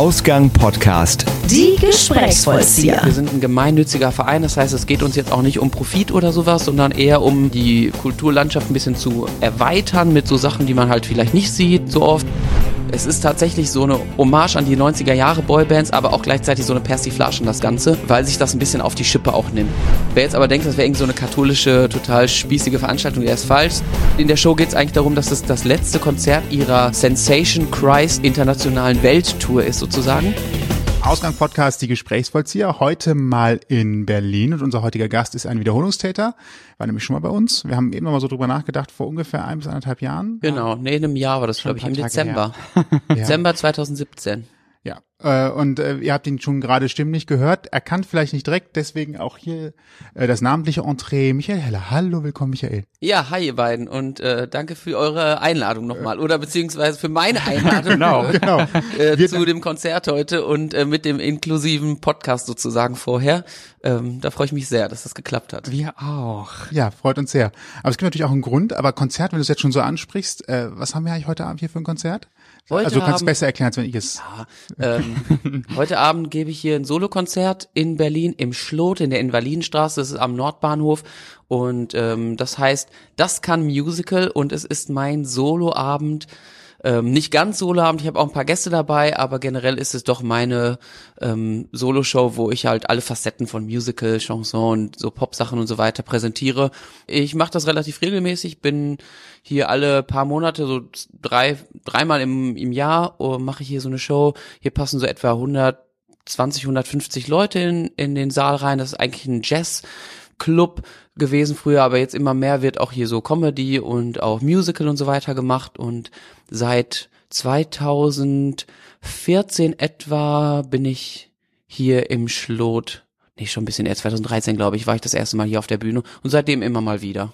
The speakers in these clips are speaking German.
Ausgang Podcast. Die Gesprächsvollzieher. Wir sind ein gemeinnütziger Verein, das heißt, es geht uns jetzt auch nicht um Profit oder sowas, sondern eher um die Kulturlandschaft ein bisschen zu erweitern mit so Sachen, die man halt vielleicht nicht sieht so oft. Es ist tatsächlich so eine Hommage an die 90er Jahre Boybands, aber auch gleichzeitig so eine Persiflage an das Ganze, weil sich das ein bisschen auf die Schippe auch nimmt. Wer jetzt aber denkt, das wäre irgendwie so eine katholische, total spießige Veranstaltung, der ist falsch. In der Show geht es eigentlich darum, dass es das letzte Konzert ihrer Sensation Christ internationalen Welttour ist sozusagen. Ausgang Podcast Die Gesprächsvollzieher. Heute mal in Berlin und unser heutiger Gast ist ein Wiederholungstäter. War nämlich schon mal bei uns. Wir haben eben noch mal so drüber nachgedacht, vor ungefähr ein bis anderthalb Jahren. Genau, nee, in einem Jahr war das, glaube ich, im Tage Dezember. Dezember 2017. Äh, und äh, ihr habt ihn schon gerade stimmlich gehört. Er kann vielleicht nicht direkt, deswegen auch hier äh, das namentliche Entree. Michael Heller. Hallo, willkommen Michael. Ja, hi ihr beiden und äh, danke für eure Einladung nochmal oder beziehungsweise für meine Einladung Genau, genau. äh, Wir- zu dem Konzert heute und äh, mit dem inklusiven Podcast sozusagen vorher. Ähm, da freue ich mich sehr, dass das geklappt hat. Wir auch. Ja, freut uns sehr. Aber es gibt natürlich auch einen Grund, aber Konzert, wenn du es jetzt schon so ansprichst, äh, was haben wir eigentlich heute Abend hier für ein Konzert? Heute also du kannst haben- besser erklären, als wenn ich es. Ähm, heute Abend gebe ich hier ein Solokonzert in Berlin im Schlot in der Invalidenstraße. Das ist am Nordbahnhof. Und ähm, das heißt, das kann Musical und es ist mein Soloabend. Ähm, nicht ganz Soloabend, ich habe auch ein paar Gäste dabei, aber generell ist es doch meine ähm, Soloshow, wo ich halt alle Facetten von Musical, Chanson und so Popsachen und so weiter präsentiere. Ich mache das relativ regelmäßig, bin hier alle paar Monate, so drei, dreimal im, im Jahr, oh, mache ich hier so eine Show. Hier passen so etwa 120, 150 Leute in, in den Saal rein. Das ist eigentlich ein Jazz-Club gewesen früher, aber jetzt immer mehr wird auch hier so Comedy und auch Musical und so weiter gemacht. Und seit 2014 etwa bin ich hier im Schlot. Nee, schon ein bisschen eher, 2013 glaube ich, war ich das erste Mal hier auf der Bühne und seitdem immer mal wieder.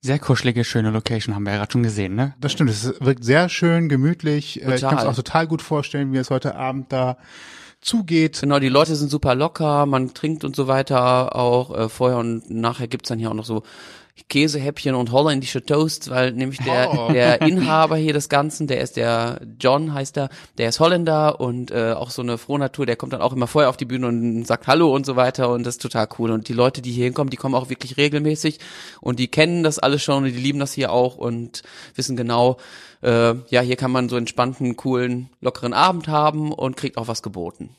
Sehr kuschelige, schöne Location haben wir ja gerade schon gesehen, ne? Das stimmt, es wirkt sehr schön, gemütlich. Äh, Ich Total. kann es auch total gut vorstellen, wie es heute Abend da zugeht. Genau, die Leute sind super locker, man trinkt und so weiter auch äh, vorher und nachher gibt's dann hier auch noch so Käsehäppchen und holländische Toasts, weil nämlich der, Oh. der Inhaber hier des Ganzen, der ist der John heißt er, der ist Holländer und äh, auch so eine Frohnatur, der kommt dann auch immer vorher auf die Bühne und sagt Hallo und so weiter und das ist total cool. Und die Leute, die hier hinkommen, die kommen auch wirklich regelmäßig und die kennen das alles schon und die lieben das hier auch und wissen genau, äh, ja, hier kann man so entspannten, coolen, lockeren Abend haben und kriegt auch was geboten.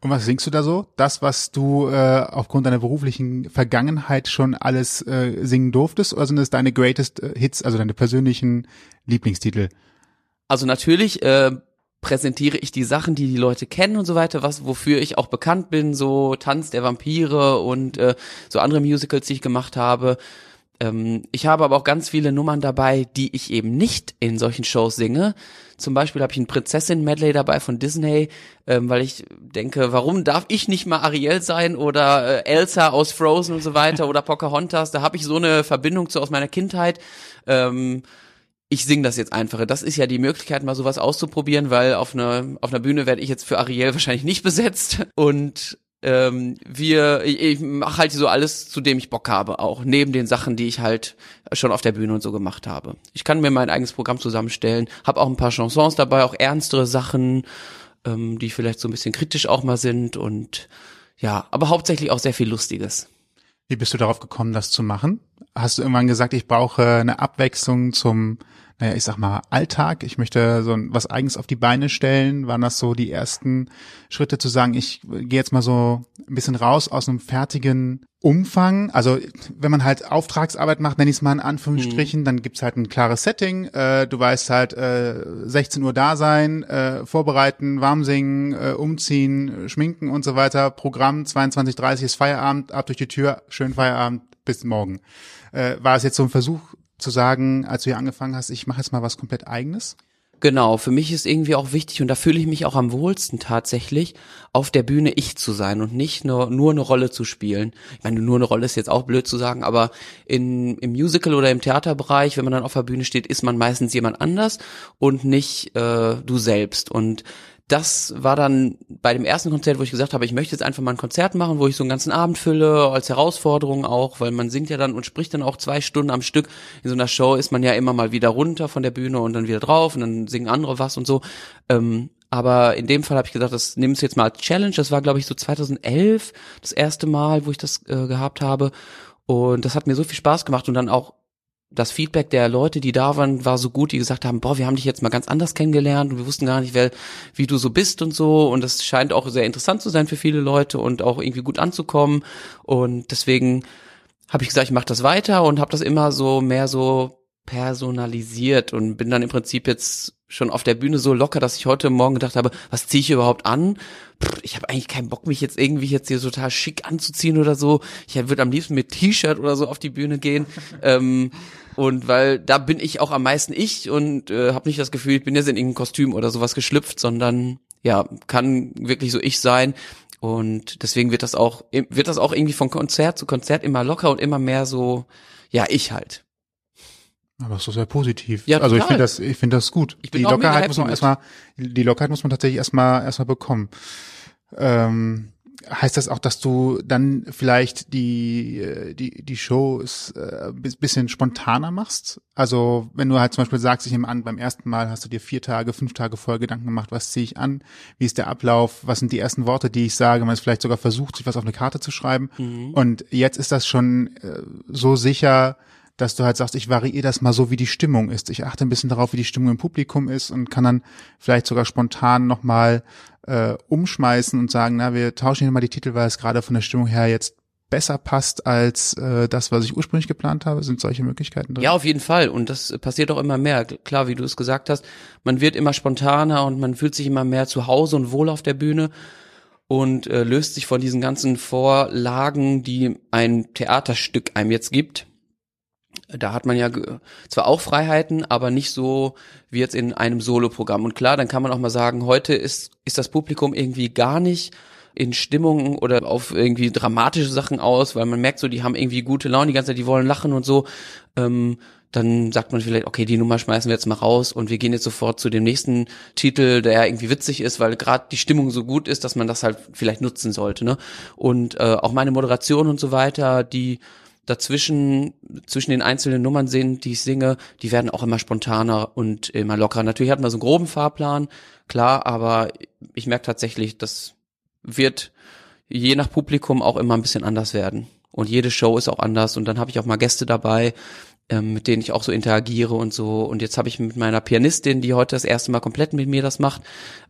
Und was singst du da so? Das, was du äh, aufgrund deiner beruflichen Vergangenheit schon alles äh, singen durftest? Oder sind es deine greatest äh, Hits, also deine persönlichen Lieblingstitel? Also natürlich äh, präsentiere ich die Sachen, die die Leute kennen und so weiter, was wofür ich auch bekannt bin, so Tanz der Vampire und äh, so andere Musicals, die ich gemacht habe. Ähm, ich habe aber auch ganz viele Nummern dabei, die ich eben nicht in solchen Shows singe. Zum Beispiel habe ich ein Prinzessin-Medley dabei von Disney, ähm, weil ich denke, warum darf ich nicht mal Ariel sein oder äh, Elsa aus Frozen und so weiter oder Pocahontas? Da habe ich so eine Verbindung zu aus meiner Kindheit. Ähm, ich singe das jetzt einfach. Das ist ja die Möglichkeit, mal sowas auszuprobieren, weil auf einer auf einer Bühne werde ich jetzt für Ariel wahrscheinlich nicht besetzt. Und ähm, wir, ich, ich mache halt so alles, zu dem ich Bock habe, auch neben den Sachen, die ich halt schon auf der Bühne und so gemacht habe. Ich kann mir mein eigenes Programm zusammenstellen, habe auch ein paar Chansons dabei, auch ernstere Sachen, ähm, die vielleicht so ein bisschen kritisch auch mal sind und ja, aber hauptsächlich auch sehr viel Lustiges. Wie bist du darauf gekommen, das zu machen? Hast du irgendwann gesagt, ich brauche eine Abwechslung zum, naja, ich sag mal, Alltag? Ich möchte so ein, was Eigens auf die Beine stellen? Waren das so die ersten Schritte zu sagen, ich gehe jetzt mal so ein bisschen raus aus einem fertigen Umfang? Also wenn man halt Auftragsarbeit macht, nenne ich es mal in Anführungsstrichen, dann gibt's halt ein klares Setting. Äh, du weißt halt, äh, 16 Uhr da sein, äh, vorbereiten, warm singen, äh, umziehen, äh, schminken und so weiter. Programm 22.30 ist Feierabend, ab durch die Tür, schönen Feierabend, bis morgen. Äh, war es jetzt so ein Versuch zu sagen, als du hier angefangen hast, ich mache jetzt mal was komplett eigenes? Genau, für mich ist irgendwie auch wichtig und da fühle ich mich auch am wohlsten tatsächlich, auf der Bühne ich zu sein und nicht nur, nur eine Rolle zu spielen. Ich meine, nur eine Rolle ist jetzt auch blöd zu sagen, aber in, im Musical oder im Theaterbereich, wenn man dann auf der Bühne steht, ist man meistens jemand anders und nicht äh, du selbst. Und das war dann bei dem ersten Konzert, wo ich gesagt habe, ich möchte jetzt einfach mal ein Konzert machen, wo ich so einen ganzen Abend fülle, als Herausforderung auch, weil man singt ja dann und spricht dann auch zwei Stunden am Stück. In so einer Show ist man ja immer mal wieder runter von der Bühne und dann wieder drauf und dann singen andere was und so. Ähm, aber in dem Fall habe ich gesagt, das nimmst du jetzt mal als Challenge. Das war, glaube ich, so 2011 das erste Mal, wo ich das äh, gehabt habe. Und das hat mir so viel Spaß gemacht und dann auch das Feedback der Leute, die da waren, war so gut, die gesagt haben, boah, wir haben dich jetzt mal ganz anders kennengelernt und wir wussten gar nicht, wer, wie du so bist und so. Und das scheint auch sehr interessant zu sein für viele Leute und auch irgendwie gut anzukommen. Und deswegen habe ich gesagt, ich mache das weiter und habe das immer so mehr so personalisiert und bin dann im Prinzip jetzt schon auf der Bühne so locker, dass ich heute Morgen gedacht habe, was ziehe ich überhaupt an? Pff, ich habe eigentlich keinen Bock, mich jetzt irgendwie jetzt hier total schick anzuziehen oder so. Ich würde am liebsten mit T-Shirt oder so auf die Bühne gehen. ähm, und weil da bin ich auch am meisten ich und äh, habe nicht das Gefühl, ich bin jetzt in irgendein Kostüm oder sowas geschlüpft, sondern ja, kann wirklich so ich sein. Und deswegen wird das auch, wird das auch irgendwie von Konzert zu Konzert immer locker und immer mehr so, ja, ich halt. Aber ist doch sehr positiv. Ja, also ich finde das, ich finde das gut. Die Lockerheit muss man erstmal, die Lockerheit muss man tatsächlich erstmal erstmal bekommen. Ähm, heißt das auch, dass du dann vielleicht die äh, die die Shows äh, bis- bisschen spontaner machst? Also wenn du halt zum Beispiel sagst, ich nehme an, beim ersten Mal hast du dir vier Tage, fünf Tage vorher Gedanken gemacht, was ziehe ich an, wie ist der Ablauf, was sind die ersten Worte, die ich sage, man ist vielleicht sogar versucht, sich was auf eine Karte zu schreiben. Und jetzt ist das schon äh, so sicher, dass du halt sagst, ich variiere das mal so, wie die Stimmung ist. Ich achte ein bisschen darauf, wie die Stimmung im Publikum ist und kann dann vielleicht sogar spontan nochmal äh, umschmeißen und sagen, na, wir tauschen hier mal die Titel, weil es gerade von der Stimmung her jetzt besser passt als äh, das, was ich ursprünglich geplant habe. Sind solche Möglichkeiten drin? Ja, auf jeden Fall. Und das passiert auch immer mehr. Klar, wie du es gesagt hast, man wird immer spontaner und man fühlt sich immer mehr zu Hause und wohl auf der Bühne und äh, löst sich von diesen ganzen Vorlagen, die ein Theaterstück einem jetzt gibt. Da hat man ja zwar auch Freiheiten, aber nicht so wie jetzt in einem Soloprogramm. Und klar, dann kann man auch mal sagen, heute ist, ist das Publikum irgendwie gar nicht in Stimmung oder auf irgendwie dramatische Sachen aus, weil man merkt so, die haben irgendwie gute Laune die ganze Zeit, die wollen lachen und so. Ähm, dann sagt man vielleicht, okay, die Nummer schmeißen wir jetzt mal raus und wir gehen jetzt sofort zu dem nächsten Titel, der irgendwie witzig ist, weil gerade die Stimmung so gut ist, dass man das halt vielleicht nutzen sollte. Ne? Und äh, auch meine Moderation und so weiter, die dazwischen, zwischen den einzelnen Nummern sind, die ich singe, die werden auch immer spontaner und immer lockerer. Natürlich hat man so einen groben Fahrplan, klar, aber ich merke tatsächlich, das wird je nach Publikum auch immer ein bisschen anders werden. Und jede Show ist auch anders und dann habe ich auch mal Gäste dabei, ähm, mit denen ich auch so interagiere und so. Und jetzt habe ich mit meiner Pianistin, die heute das erste Mal komplett mit mir das macht.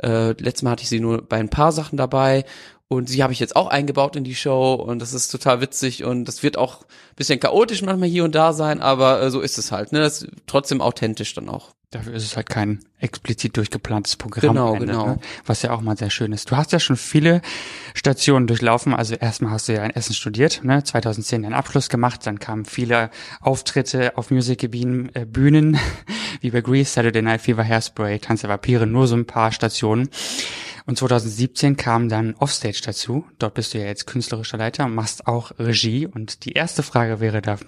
Äh, letztes Mal hatte ich sie nur bei ein paar Sachen dabei. Und sie habe ich jetzt auch eingebaut in die Show und das ist total witzig und das wird auch ein bisschen chaotisch manchmal hier und da sein, aber äh, so ist es halt, ne? Das ist trotzdem authentisch dann auch. Dafür ist es halt kein explizit durchgeplantes Programm. Genau, Ende, genau. Ne? Was ja auch mal sehr schön ist. Du hast ja schon viele Stationen durchlaufen. Also erstmal hast du ja in Essen studiert, ne? 2010 deinen Abschluss gemacht. Dann kamen viele Auftritte auf Musical-Bühnen, äh, Bühnen, wie bei Grease, Saturday Night Fever, Hairspray, Tanz der Vampire, nur so ein paar Stationen. Und 2017 kam dann Offstage dazu. Dort bist du ja jetzt künstlerischer Leiter, machst auch Regie. Und die erste Frage wäre da,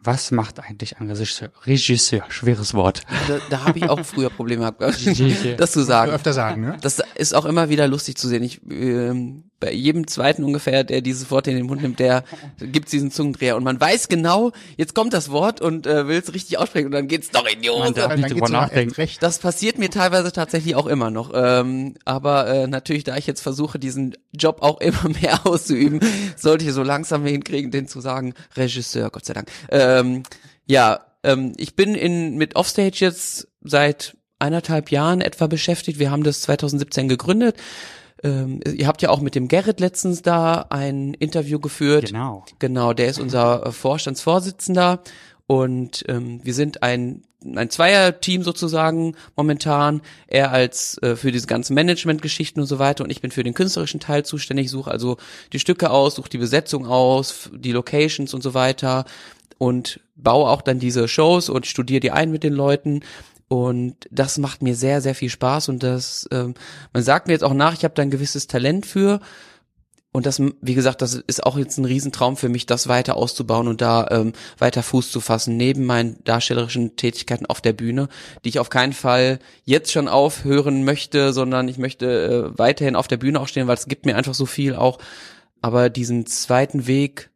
was macht eigentlich ein Regisseur? Regisseur, schweres Wort. Da, da habe ich auch früher Probleme gehabt, das zu sagen. Öfter sagen, ne? Das ist auch immer wieder lustig zu sehen. Ich, ähm, bei jedem zweiten ungefähr, der dieses Wort in den Mund nimmt, der gibt diesen Zungendreher. Und man weiß genau, jetzt kommt das Wort und äh, will es richtig aussprechen und dann geht's doch in die Man Hose. darf nicht Dann drüber nachdenken. recht. Das passiert mir teilweise tatsächlich auch immer noch. Ähm, aber äh, natürlich, da ich jetzt versuche, diesen Job auch immer mehr auszuüben, sollte ich so langsam hinkriegen, den zu sagen, Regisseur, Gott sei Dank. Ähm, ja, ähm, ich bin in mit Offstage jetzt seit eineinhalb Jahren etwa beschäftigt. Wir haben das 2017 gegründet. Ähm, ihr habt ja auch mit dem Gerrit letztens da ein Interview geführt. Genau. Genau, der ist unser äh, Vorstandsvorsitzender und ähm, wir sind ein ein Zweier-Team sozusagen momentan. Er als äh, für diese ganzen Management-Geschichten und so weiter und ich bin für den künstlerischen Teil zuständig, suche also die Stücke aus, suche die Besetzung aus, die Locations und so weiter und baue auch dann diese Shows und studiere die ein mit den Leuten. Und das macht mir sehr, sehr viel Spaß und das, ähm, man sagt mir jetzt auch nach, ich habe da ein gewisses Talent für. Und das, wie gesagt, das ist auch jetzt ein Riesentraum für mich, das weiter auszubauen und da ähm, weiter Fuß zu fassen, neben meinen darstellerischen Tätigkeiten auf der Bühne, die ich auf keinen Fall jetzt schon aufhören möchte, sondern ich möchte äh, weiterhin auf der Bühne auch stehen, weil es gibt mir einfach so viel auch. Aber diesen zweiten Weg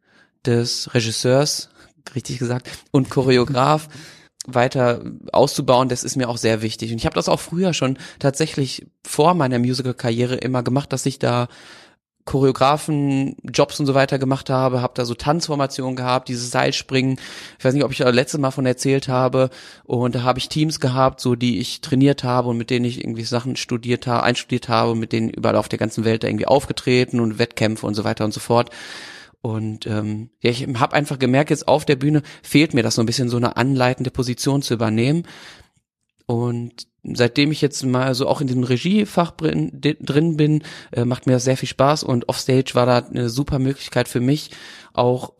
des Regisseurs, richtig gesagt, und Choreograf, weiter auszubauen, das ist mir auch sehr wichtig. Und ich habe das auch früher schon tatsächlich vor meiner Musical-Karriere immer gemacht, dass ich da Choreografen, Jobs und so weiter gemacht habe, habe da so Tanzformationen gehabt, dieses Seilspringen. Ich weiß nicht, ob ich da letztes Mal von erzählt habe. Und da habe ich Teams gehabt, so die ich trainiert habe und mit denen ich irgendwie Sachen studiert habe, einstudiert habe, mit denen überall auf der ganzen Welt da irgendwie aufgetreten und Wettkämpfe und so weiter und so fort. Und ähm, ja, ich habe einfach gemerkt, jetzt auf der Bühne fehlt mir das so ein bisschen, so eine anleitende Position zu übernehmen. Und seitdem ich jetzt mal so auch in diesem Regiefach drin, bin, äh, macht mir das sehr viel Spaß und Offstage war da eine super Möglichkeit für mich, auch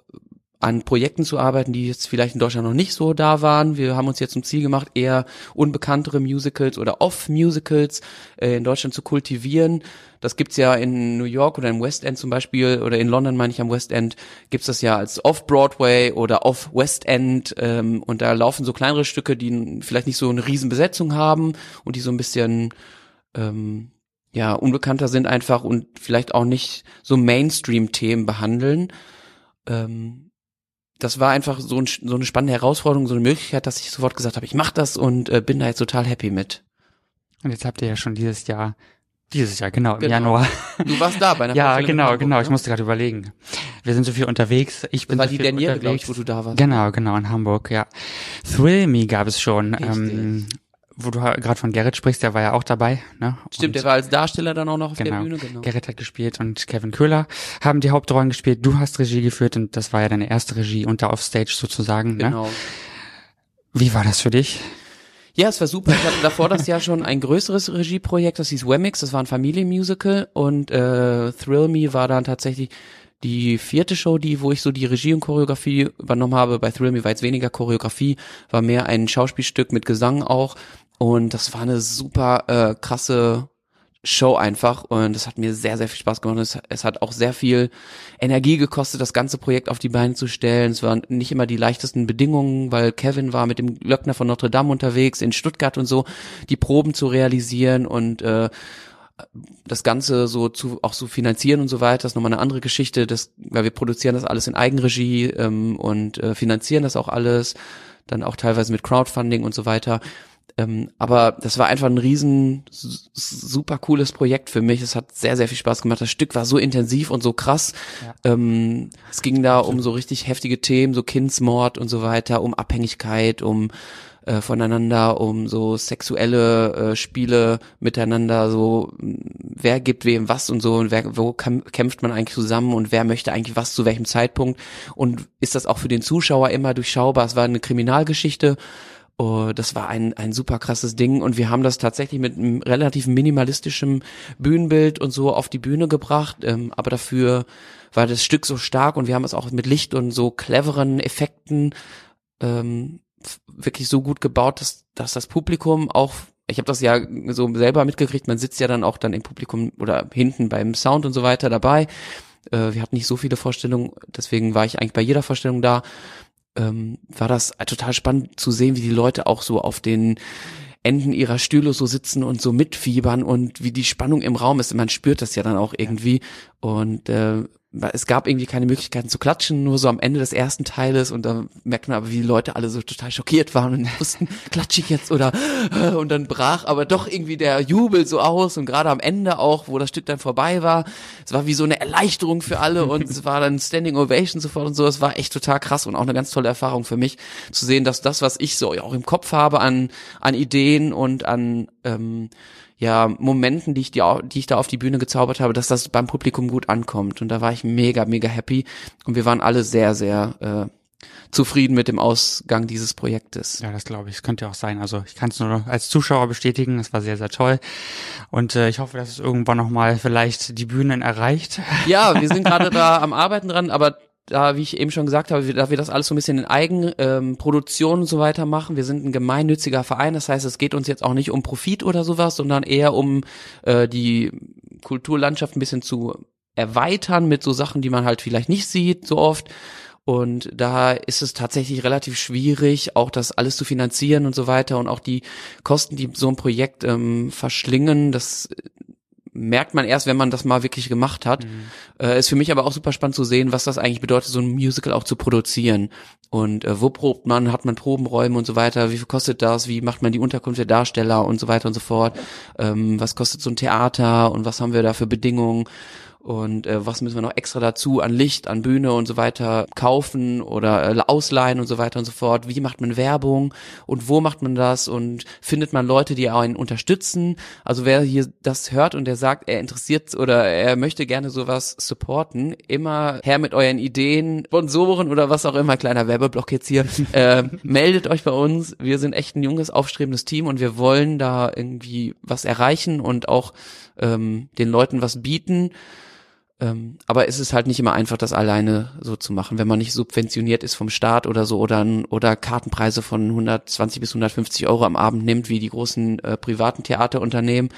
an Projekten zu arbeiten, die jetzt vielleicht in Deutschland noch nicht so da waren. Wir haben uns jetzt zum Ziel gemacht, eher unbekanntere Musicals oder Off-Musicals äh, in Deutschland zu kultivieren. Das gibt's ja in New York oder im West End zum Beispiel oder in London meine ich am West End gibt's das ja als Off-Broadway oder Off-West End ähm, und da laufen so kleinere Stücke, die vielleicht nicht so eine riesen Besetzung haben und die so ein bisschen ähm, ja unbekannter sind einfach und vielleicht auch nicht so Mainstream-Themen behandeln. Ähm, das war einfach so, ein, so, eine spannende Herausforderung, so eine Möglichkeit, dass ich sofort gesagt habe, ich mache das und äh, bin da jetzt total happy mit. Und jetzt habt ihr ja schon dieses Jahr, dieses Jahr, genau, im genau. Januar. Du warst da bei einer Ja, genau, Hamburg, genau. Ne? Ich musste gerade überlegen. Wir sind so viel unterwegs. Ich bin das war so die Derniere, glaube ich, wo du da warst. Genau, genau, in Hamburg, ja. Thrill Me gab es schon. Ähm, wo du gerade von Gerrit sprichst, der war ja auch dabei. Ne? Stimmt, und der war als Darsteller dann auch noch auf genau, der Bühne. Genau. Gerrit hat gespielt und Kevin Köhler haben die Hauptrollen gespielt. Du hast Regie geführt und das war ja deine erste Regie unter Offstage sozusagen. Ne? Genau. Ne? Wie war das für dich? Ja, es war super. Ich hatte davor das Jahr schon ein größeres Regieprojekt, das hieß Wemix, das war ein Familienmusical und äh, Thrill Me war dann tatsächlich die vierte Show, die, wo ich so die Regie und Choreografie übernommen habe. Bei Thrill Me war jetzt weniger Choreografie, war mehr ein Schauspielstück mit Gesang auch und das war eine super äh, krasse Show einfach und es hat mir sehr, sehr viel Spaß gemacht. Es, es, hat auch sehr viel Energie gekostet, das ganze Projekt auf die Beine zu stellen. Es waren nicht immer die leichtesten Bedingungen, weil Kevin war mit dem Glöckner von Notre Dame unterwegs in Stuttgart und so, die Proben zu realisieren und äh, das Ganze so zu auch so finanzieren und so weiter, ist nochmal eine andere Geschichte, das, weil wir produzieren das alles in Eigenregie ähm, und äh, finanzieren das auch alles, dann auch teilweise mit Crowdfunding und so weiter. Ähm, aber das war einfach ein riesen, super cooles Projekt für mich. Es hat sehr, sehr viel Spaß gemacht. Das Stück war so intensiv und so krass. Ja. Ähm, es ging da um so richtig heftige Themen, so Kindsmord und so weiter, um Abhängigkeit, um äh, voneinander, um so sexuelle äh, Spiele miteinander, so wer gibt wem was und so und wer, wo kämpft man eigentlich zusammen und wer möchte eigentlich was zu welchem Zeitpunkt und ist das auch für den Zuschauer immer durchschaubar? Es war eine Kriminalgeschichte Oh, das war ein, ein super krasses Ding. Und wir haben das tatsächlich mit einem relativ minimalistischem Bühnenbild und so auf die Bühne gebracht, ähm, aber dafür war das Stück so stark und wir haben es auch mit Licht und so cleveren Effekten ähm, wirklich so gut gebaut, dass, dass das Publikum auch ich habe das ja so selber mitgekriegt, man sitzt ja dann auch dann im Publikum oder hinten beim Sound und so weiter dabei. Äh, wir hatten nicht so viele Vorstellungen, deswegen war ich eigentlich bei jeder Vorstellung da ähm, war das total spannend zu sehen, wie die Leute auch so auf den Enden ihrer Stühle so sitzen und so mitfiebern und wie die Spannung im Raum ist. Man spürt das ja dann auch irgendwie. Und äh, es gab irgendwie keine Möglichkeiten zu klatschen, nur so am Ende des ersten Teiles und da merkt man aber, wie die Leute alle so total schockiert waren und wussten, klatsche ich jetzt oder und dann brach aber doch irgendwie der Jubel so aus und gerade am Ende auch, wo das Stück dann vorbei war, es war wie so eine Erleichterung für alle und es war dann Standing Ovation sofort und so, es war echt total krass und auch eine ganz tolle Erfahrung für mich zu sehen, dass das, was ich so auch im Kopf habe an an Ideen und an ähm, ja, Momenten, die ich, die, die ich da auf die Bühne gezaubert habe, dass das beim Publikum gut ankommt. Und da war ich mega, mega happy. Und wir waren alle sehr, sehr äh, zufrieden mit dem Ausgang dieses Projektes. Ja, das glaube ich. Es könnte auch sein. Also ich kann es nur als Zuschauer bestätigen. Es war sehr, sehr toll. Und äh, ich hoffe, dass es irgendwann nochmal vielleicht die Bühnen erreicht. Ja, wir sind gerade da am Arbeiten dran, aber da, wie ich eben schon gesagt habe, da wir das alles so ein bisschen in Eigenproduktion ähm, und so weiter machen. Wir sind ein gemeinnütziger Verein, das heißt, es geht uns jetzt auch nicht um Profit oder sowas, sondern eher um äh, die Kulturlandschaft ein bisschen zu erweitern mit so Sachen, die man halt vielleicht nicht sieht so oft. Und da ist es tatsächlich relativ schwierig, auch das alles zu finanzieren und so weiter und auch die Kosten, die so ein Projekt ähm, verschlingen, das merkt man erst, wenn man das mal wirklich gemacht hat. Mhm. Äh, ist für mich aber auch super spannend zu sehen, was das eigentlich bedeutet, so ein Musical auch zu produzieren. Und äh, wo probt man, hat man Probenräume und so weiter, wie viel kostet das, wie macht man die Unterkunft der Darsteller und so weiter und so fort. Ähm, was kostet so ein Theater und was haben wir da für Bedingungen und äh, was müssen wir noch extra dazu an Licht, an Bühne und so weiter kaufen oder äh, ausleihen und so weiter und so fort. Wie macht man Werbung und wo macht man das und findet man Leute, die einen unterstützen? Also wer hier das hört und der sagt, er interessiert oder er möchte gerne sowas supporten, immer her mit euren Ideen, Sponsoren oder was auch immer, kleiner Werbeblock jetzt hier, äh, meldet euch bei uns. Wir sind echt ein junges, aufstrebendes Team und wir wollen da irgendwie was erreichen und auch ähm, den Leuten was bieten. Ähm, aber es ist halt nicht immer einfach, das alleine so zu machen, wenn man nicht subventioniert ist vom Staat oder so oder, oder Kartenpreise von 120 bis 150 Euro am Abend nimmt, wie die großen äh, privaten Theaterunternehmen,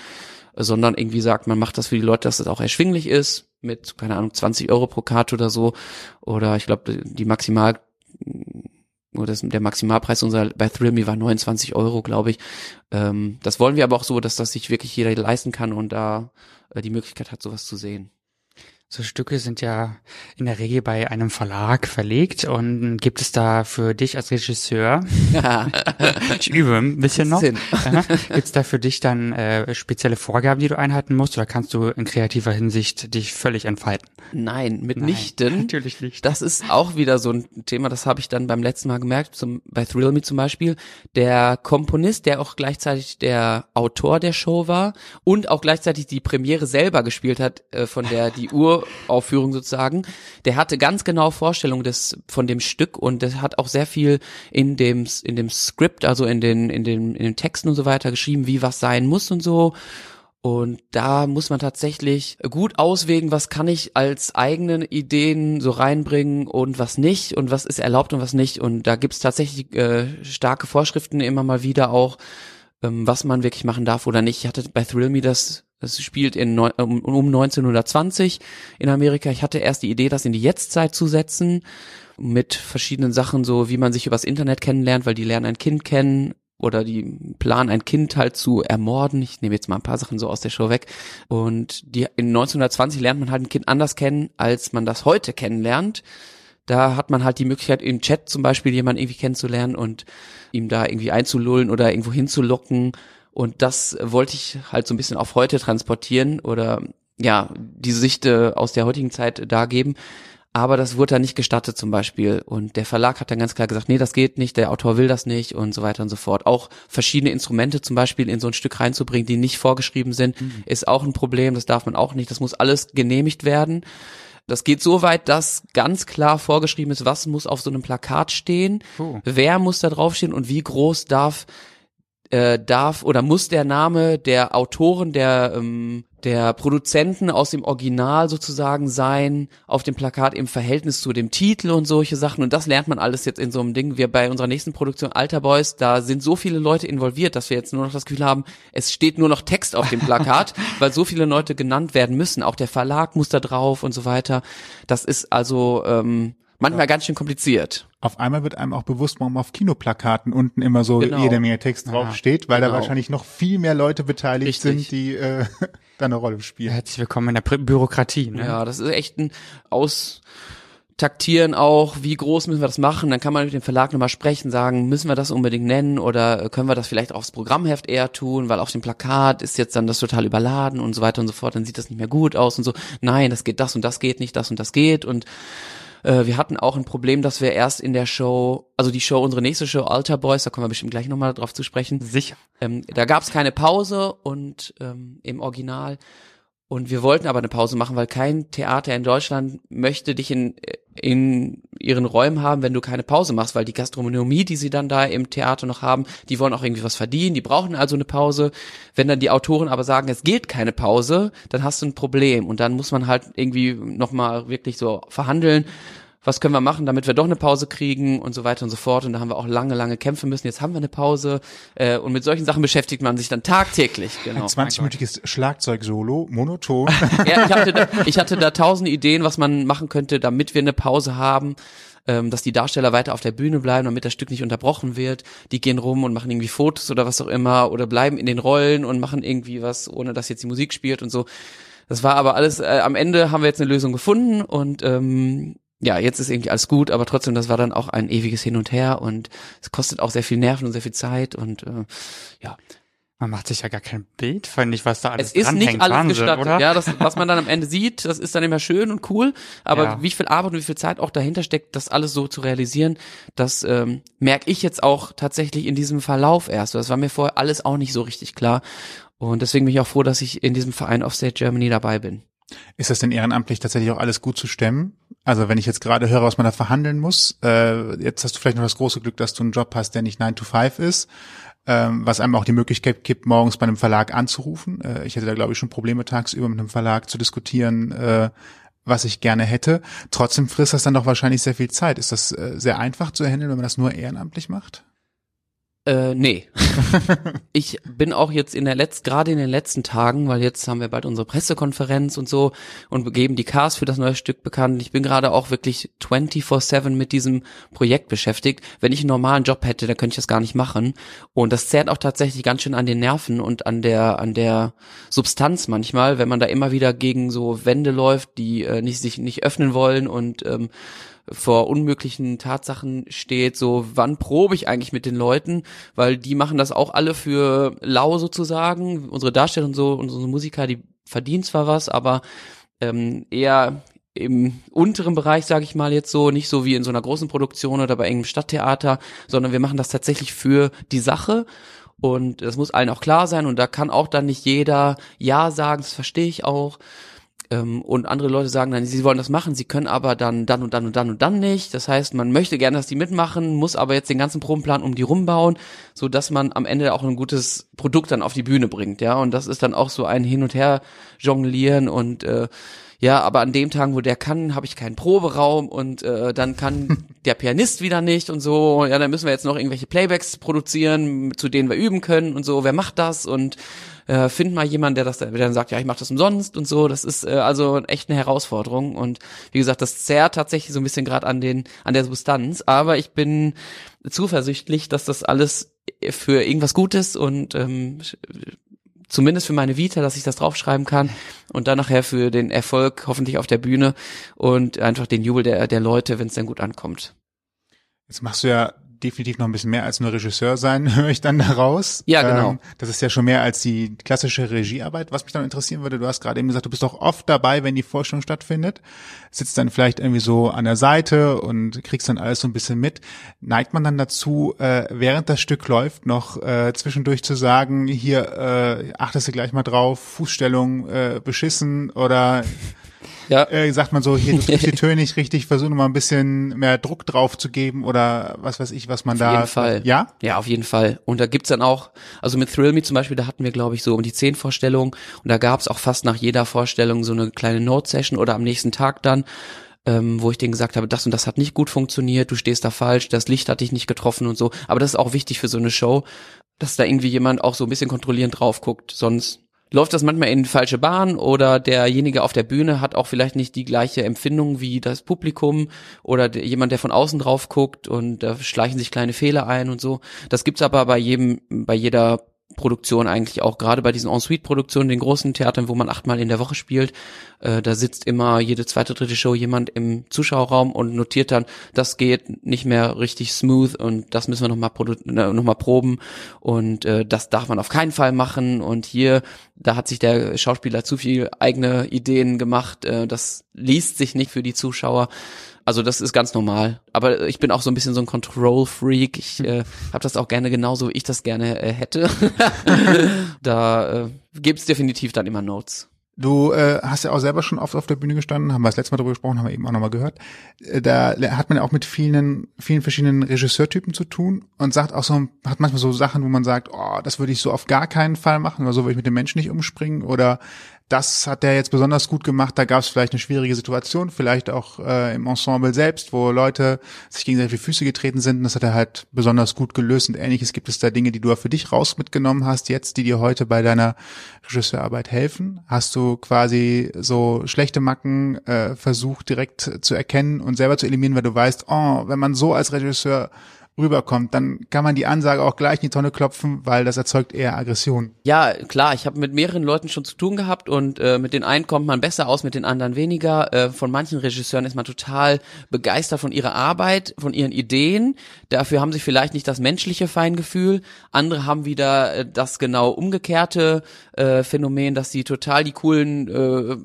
sondern irgendwie sagt, man macht das für die Leute, dass es das auch erschwinglich ist, mit, keine Ahnung, 20 Euro pro Karte oder so. Oder ich glaube, die Maximal oder das, der Maximalpreis unserer bei Thrill Me war 29 Euro, glaube ich. Ähm, das wollen wir aber auch so, dass das sich wirklich jeder leisten kann und da äh, die Möglichkeit hat, sowas zu sehen. So Stücke sind ja in der Regel bei einem Verlag verlegt und gibt es da für dich als Regisseur, ich übe ein bisschen noch, gibt es da für dich dann äh, spezielle Vorgaben, die du einhalten musst oder kannst du in kreativer Hinsicht dich völlig entfalten? Nein, mitnichten. Nein, natürlich nicht. Das ist auch wieder so ein Thema, das habe ich dann beim letzten Mal gemerkt, zum, bei Thrill Me zum Beispiel. Der Komponist, der auch gleichzeitig der Autor der Show war und auch gleichzeitig die Premiere selber gespielt hat, äh, von der die Uhr Uraufführung sozusagen, der hatte ganz genau Vorstellungen des, von dem Stück und der hat auch sehr viel in dem, in dem Skript, also in den, in den, in den Texten und so weiter geschrieben, wie was sein muss und so. Und da muss man tatsächlich gut auswägen, was kann ich als eigenen Ideen so reinbringen und was nicht und was ist erlaubt und was nicht. Und da gibt's tatsächlich äh, starke Vorschriften immer mal wieder auch, ähm, was man wirklich machen darf oder nicht. Ich hatte bei Thrill Me das das spielt in um, um 1920 in Amerika. Ich hatte erst die Idee, das in die Jetztzeit zu setzen mit verschiedenen Sachen, so wie man sich übers Internet kennenlernt, weil die lernen ein Kind kennen oder die planen ein Kind halt zu ermorden. Ich nehme jetzt mal ein paar Sachen so aus der Show weg. Und die in 1920 lernt man halt ein Kind anders kennen, als man das heute kennenlernt. Da hat man halt die Möglichkeit, im Chat zum Beispiel jemanden irgendwie kennenzulernen und ihm da irgendwie einzulullen oder irgendwo hinzulocken und das wollte ich halt so ein bisschen auf heute transportieren oder ja, die Sicht aus der heutigen Zeit dargeben. Aber das wurde dann nicht gestattet zum Beispiel. Und der Verlag hat dann ganz klar gesagt, nee, das geht nicht, der Autor will das nicht und so weiter und so fort. Auch verschiedene Instrumente zum Beispiel in so ein Stück reinzubringen, die nicht vorgeschrieben sind, mhm. ist auch ein Problem. Das darf man auch nicht. Das muss alles genehmigt werden. Das geht so weit, dass ganz klar vorgeschrieben ist, was muss auf so einem Plakat stehen, oh. wer muss da draufstehen und wie groß darf äh, darf oder muss der Name der Autoren, der ähm, der Produzenten aus dem Original sozusagen sein, auf dem Plakat im Verhältnis zu dem Titel und solche Sachen. Und das lernt man alles jetzt in so einem Ding. Wir bei unserer nächsten Produktion Alter Boys, da sind so viele Leute involviert, dass wir jetzt nur noch das Gefühl haben, es steht nur noch Text auf dem Plakat, weil so viele Leute genannt werden müssen. Auch der Verlag muss da drauf und so weiter. Das ist also ähm, manchmal ja. ganz schön kompliziert. Auf einmal wird einem auch bewusst, warum auf Kinoplakaten unten immer so genau. jede Menge Text draufsteht, weil genau. da wahrscheinlich noch viel mehr Leute beteiligt Richtig. sind, die äh, da eine Rolle spielen. Herzlich willkommen in der Bü Bürokratie. Ne? Ja, das ist echt ein Austaktieren auch, wie groß müssen wir das machen, dann kann man mit dem Verlag nochmal sprechen, sagen, müssen wir das unbedingt nennen oder können wir das vielleicht aufs Programmheft eher tun, weil auf dem Plakat ist jetzt dann das total überladen und so weiter und so fort, dann sieht das nicht mehr gut aus und so. Nein, das geht, das und das geht nicht, das und das geht und äh, wir hatten auch ein Problem, dass wir erst in der Show, also die Show, unsere nächste Show, Alter Boys, da kommen wir bestimmt gleich nochmal drauf zu sprechen. Sicher. Ähm, da gab es keine Pause und ähm, im Original und wir wollten aber eine Pause machen, weil kein Theater in Deutschland möchte dich in, in ihren Räumen haben, wenn du keine Pause machst, weil die Gastronomie, die sie dann da im Theater noch haben, die wollen auch irgendwie was verdienen, die brauchen also eine Pause. Wenn dann die Autoren aber sagen, es geht keine Pause, dann hast du ein Problem und dann muss man halt irgendwie nochmal wirklich so verhandeln was können wir machen, damit wir doch eine Pause kriegen und so weiter und so fort. Und da haben wir auch lange, lange kämpfen müssen. Jetzt haben wir eine Pause. Äh, und mit solchen Sachen beschäftigt man sich dann tagtäglich. Genau. Ein 20-minütiges Schlagzeug-Solo, monoton. ja, ich hatte, da, ich hatte da tausend Ideen, was man machen könnte, damit wir eine Pause haben ähm, dass die Darsteller weiter auf der Bühne bleiben, damit das Stück nicht unterbrochen wird. Die gehen rum und machen irgendwie Fotos oder was auch immer oder bleiben in den Rollen und machen irgendwie was, ohne dass jetzt die Musik spielt und so. Das war aber alles, äh, am Ende haben wir jetzt eine Lösung gefunden und ähm, ja, jetzt ist irgendwie alles gut, aber trotzdem, das war dann auch ein ewiges Hin und Her und es kostet auch sehr viel Nerven und sehr viel Zeit und äh, ja. Man macht sich ja gar kein Bild, finde ich, was da alles Es ist nicht alles Wahnsinn, gestattet. oder? Ja, das, was man dann am Ende sieht, das ist dann immer schön und cool. Aber Ja. wie viel Arbeit und wie viel Zeit auch dahinter steckt, das alles so zu realisieren, das ähm, merke ich jetzt auch tatsächlich in diesem Verlauf erst. Das war mir vorher alles auch nicht so richtig klar. Und deswegen bin ich auch froh, dass ich in diesem Verein Offstage Germany dabei bin. Ist das denn ehrenamtlich tatsächlich auch alles gut zu stemmen? Also wenn ich jetzt gerade höre, was man da verhandeln muss, äh, jetzt hast du vielleicht noch das große Glück, dass du einen Job hast, der nicht 9 to 5 ist, ähm, was einem auch die Möglichkeit gibt, morgens bei einem Verlag anzurufen. Äh, ich hätte da, glaube ich, schon Probleme tagsüber mit einem Verlag zu diskutieren, äh, was ich gerne hätte. Trotzdem frisst das dann doch wahrscheinlich sehr viel Zeit. Ist das äh, sehr einfach zu handeln, wenn man das nur ehrenamtlich macht? Äh, nee. ich bin auch jetzt in der letzten, gerade in den letzten Tagen, weil jetzt haben wir bald unsere Pressekonferenz und so und geben die Cast für das neue Stück bekannt. Ich bin gerade auch wirklich 24-7 mit diesem Projekt beschäftigt. Wenn ich einen normalen Job hätte, dann könnte ich das gar nicht machen. Und das zerrt auch tatsächlich ganz schön an den Nerven und an der, an der Substanz manchmal, wenn man da immer wieder gegen so Wände läuft, die äh, nicht, sich nicht öffnen wollen und ähm, vor unmöglichen Tatsachen steht, so wann probe ich eigentlich mit den Leuten, weil die machen das auch alle für lau sozusagen, unsere Darsteller und so, unsere Musiker, die verdienen zwar was, aber ähm, eher im unteren Bereich, sage ich mal jetzt so, nicht so wie in so einer großen Produktion oder bei engem Stadttheater, sondern wir machen das tatsächlich für die Sache. Und das muss allen auch klar sein. Und da kann auch dann nicht jeder Ja sagen, das verstehe ich auch. Ähm, und andere Leute sagen dann, sie wollen das machen, sie können aber dann dann und dann und dann und dann nicht. Das heißt, man möchte gerne, dass die mitmachen, muss aber jetzt den ganzen Probenplan um die rumbauen, so dass man am Ende auch ein gutes Produkt dann auf die Bühne bringt, ja. Und das ist dann auch so ein Hin und Her jonglieren und äh, ja, aber an dem Tagen, wo der kann, habe ich keinen Proberaum und äh, dann kann der Pianist wieder nicht und so. Ja, dann müssen wir jetzt noch irgendwelche Playbacks produzieren, zu denen wir üben können und so. Wer macht das? Und äh, find mal jemanden, der das der dann sagt, ja, ich mache das umsonst und so. Das ist äh, also echt eine Herausforderung und wie gesagt, das zerrt tatsächlich so ein bisschen gerade an den an der Substanz, aber ich bin zuversichtlich, dass das alles für irgendwas Gutes und ähm, zumindest für meine Vita, dass ich das draufschreiben kann und dann nachher für den Erfolg hoffentlich auf der Bühne und einfach den Jubel der der Leute, wenn es dann gut ankommt. Jetzt machst du ja definitiv noch ein bisschen mehr als nur Regisseur sein, höre ich dann daraus. Ja, genau. Ähm, das ist ja schon mehr als die klassische Regiearbeit. Was mich dann interessieren würde, du hast gerade eben gesagt, du bist doch oft dabei, wenn die Vorstellung stattfindet, sitzt dann vielleicht irgendwie so an der Seite und kriegst dann alles so ein bisschen mit. Neigt man dann dazu, äh, während das Stück läuft, noch äh, zwischendurch zu sagen, hier äh, achtest du gleich mal drauf, Fußstellung äh, beschissen oder Ja. äh, sagt man so, hier, du triffst die Töne nicht richtig, versuch noch mal ein bisschen mehr Druck drauf zu geben oder was weiß ich, was man da. Auf jeden Fall. Ja? Ja, auf jeden Fall. Und da gibt's dann auch, also mit Thrill Me zum Beispiel, da hatten wir, glaube ich, so um die zehn Vorstellungen und da gab's auch fast nach jeder Vorstellung so eine kleine Note-Session oder am nächsten Tag dann, ähm, wo ich denen gesagt habe, das und das hat nicht gut funktioniert, du stehst da falsch, das Licht hat dich nicht getroffen und so. Aber das ist auch wichtig für so eine Show, dass da irgendwie jemand auch so ein bisschen kontrollierend drauf guckt, sonst läuft das manchmal in falsche Bahn oder derjenige auf der Bühne hat auch vielleicht nicht die gleiche Empfindung wie das Publikum oder der, jemand, der von außen drauf guckt und da schleichen sich kleine Fehler ein und so. Das gibt's aber bei jedem, bei jeder Produktion eigentlich auch, gerade bei diesen Ensuite-Produktionen, den großen Theatern, wo man achtmal in der Woche spielt, äh, da sitzt immer jede zweite, dritte Show jemand im Zuschauerraum und notiert dann, das geht nicht mehr richtig smooth und das müssen wir nochmal äh, noch mal proben und äh, das darf man auf keinen Fall machen und hier, da hat sich der Schauspieler zu viel eigene Ideen gemacht, äh, das liest sich nicht für die Zuschauer. Also das ist ganz normal. Aber ich bin auch so ein bisschen so ein Control-Freak. Ich äh, habe das auch gerne genauso, wie ich das gerne äh, hätte. da äh, gibt's definitiv dann immer Notes. Du äh, hast ja auch selber schon oft auf der Bühne gestanden, haben wir das letzte Mal darüber gesprochen, haben wir eben auch nochmal gehört. Äh, Da hat man ja auch mit vielen, vielen verschiedenen Regisseurtypen zu tun und sagt auch so, hat manchmal so Sachen, wo man sagt, oh, das würde ich so auf gar keinen Fall machen oder so würde ich mit dem Menschen nicht umspringen oder das hat er jetzt besonders gut gemacht. Da gab es vielleicht eine schwierige Situation, vielleicht auch äh, im Ensemble selbst, wo Leute sich gegenseitig die Füße getreten sind. Und das hat er halt besonders gut gelöst. Und ähnliches gibt es da Dinge, die du für dich raus mitgenommen hast, jetzt, die dir heute bei deiner Regisseurarbeit helfen. Hast du quasi so schlechte Macken äh, versucht direkt zu erkennen und selber zu eliminieren, weil du weißt, oh, wenn man so als Regisseur rüberkommt, dann kann man die Ansage auch gleich in die Tonne klopfen, weil das erzeugt eher Aggression. Ja, klar, ich habe mit mehreren Leuten schon zu tun gehabt und äh, mit den einen kommt man besser aus, mit den anderen weniger. Äh, von manchen Regisseuren ist man total begeistert von ihrer Arbeit, von ihren Ideen. Dafür haben sie vielleicht nicht das menschliche Feingefühl. Andere haben wieder äh, das genau umgekehrte äh, Phänomen, dass sie total die coolen äh,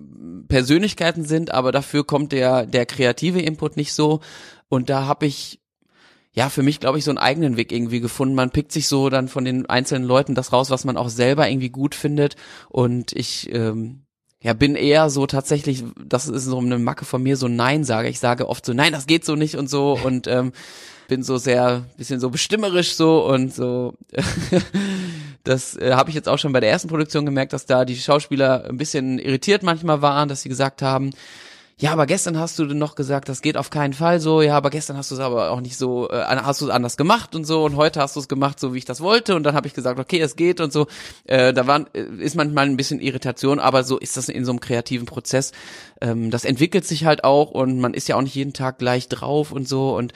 Persönlichkeiten sind, aber dafür kommt der der kreative Input nicht so. Und da habe ich ja, für mich, glaube ich, so einen eigenen Weg irgendwie gefunden. Man pickt sich so dann von den einzelnen Leuten das raus, was man auch selber irgendwie gut findet. Und ich, ähm, ja, bin eher so tatsächlich, das ist so eine Macke von mir, so Nein sage. Ich sage oft so, nein, das geht so nicht und so und ähm, bin so sehr, bisschen so bestimmerisch so und so. das äh, habe ich jetzt auch schon bei der ersten Produktion gemerkt, dass da die Schauspieler ein bisschen irritiert manchmal waren, dass sie gesagt haben, ja, aber gestern hast du noch gesagt, das geht auf keinen Fall so, ja, aber gestern hast du es aber auch nicht so, äh, hast du es anders gemacht und so und heute hast du es gemacht, so wie ich das wollte und dann habe ich gesagt, okay, es geht und so. Äh, da waren, äh, ist manchmal ein bisschen Irritation, aber so ist das in so einem kreativen Prozess. Ähm, das entwickelt sich halt auch und man ist ja auch nicht jeden Tag gleich drauf und so und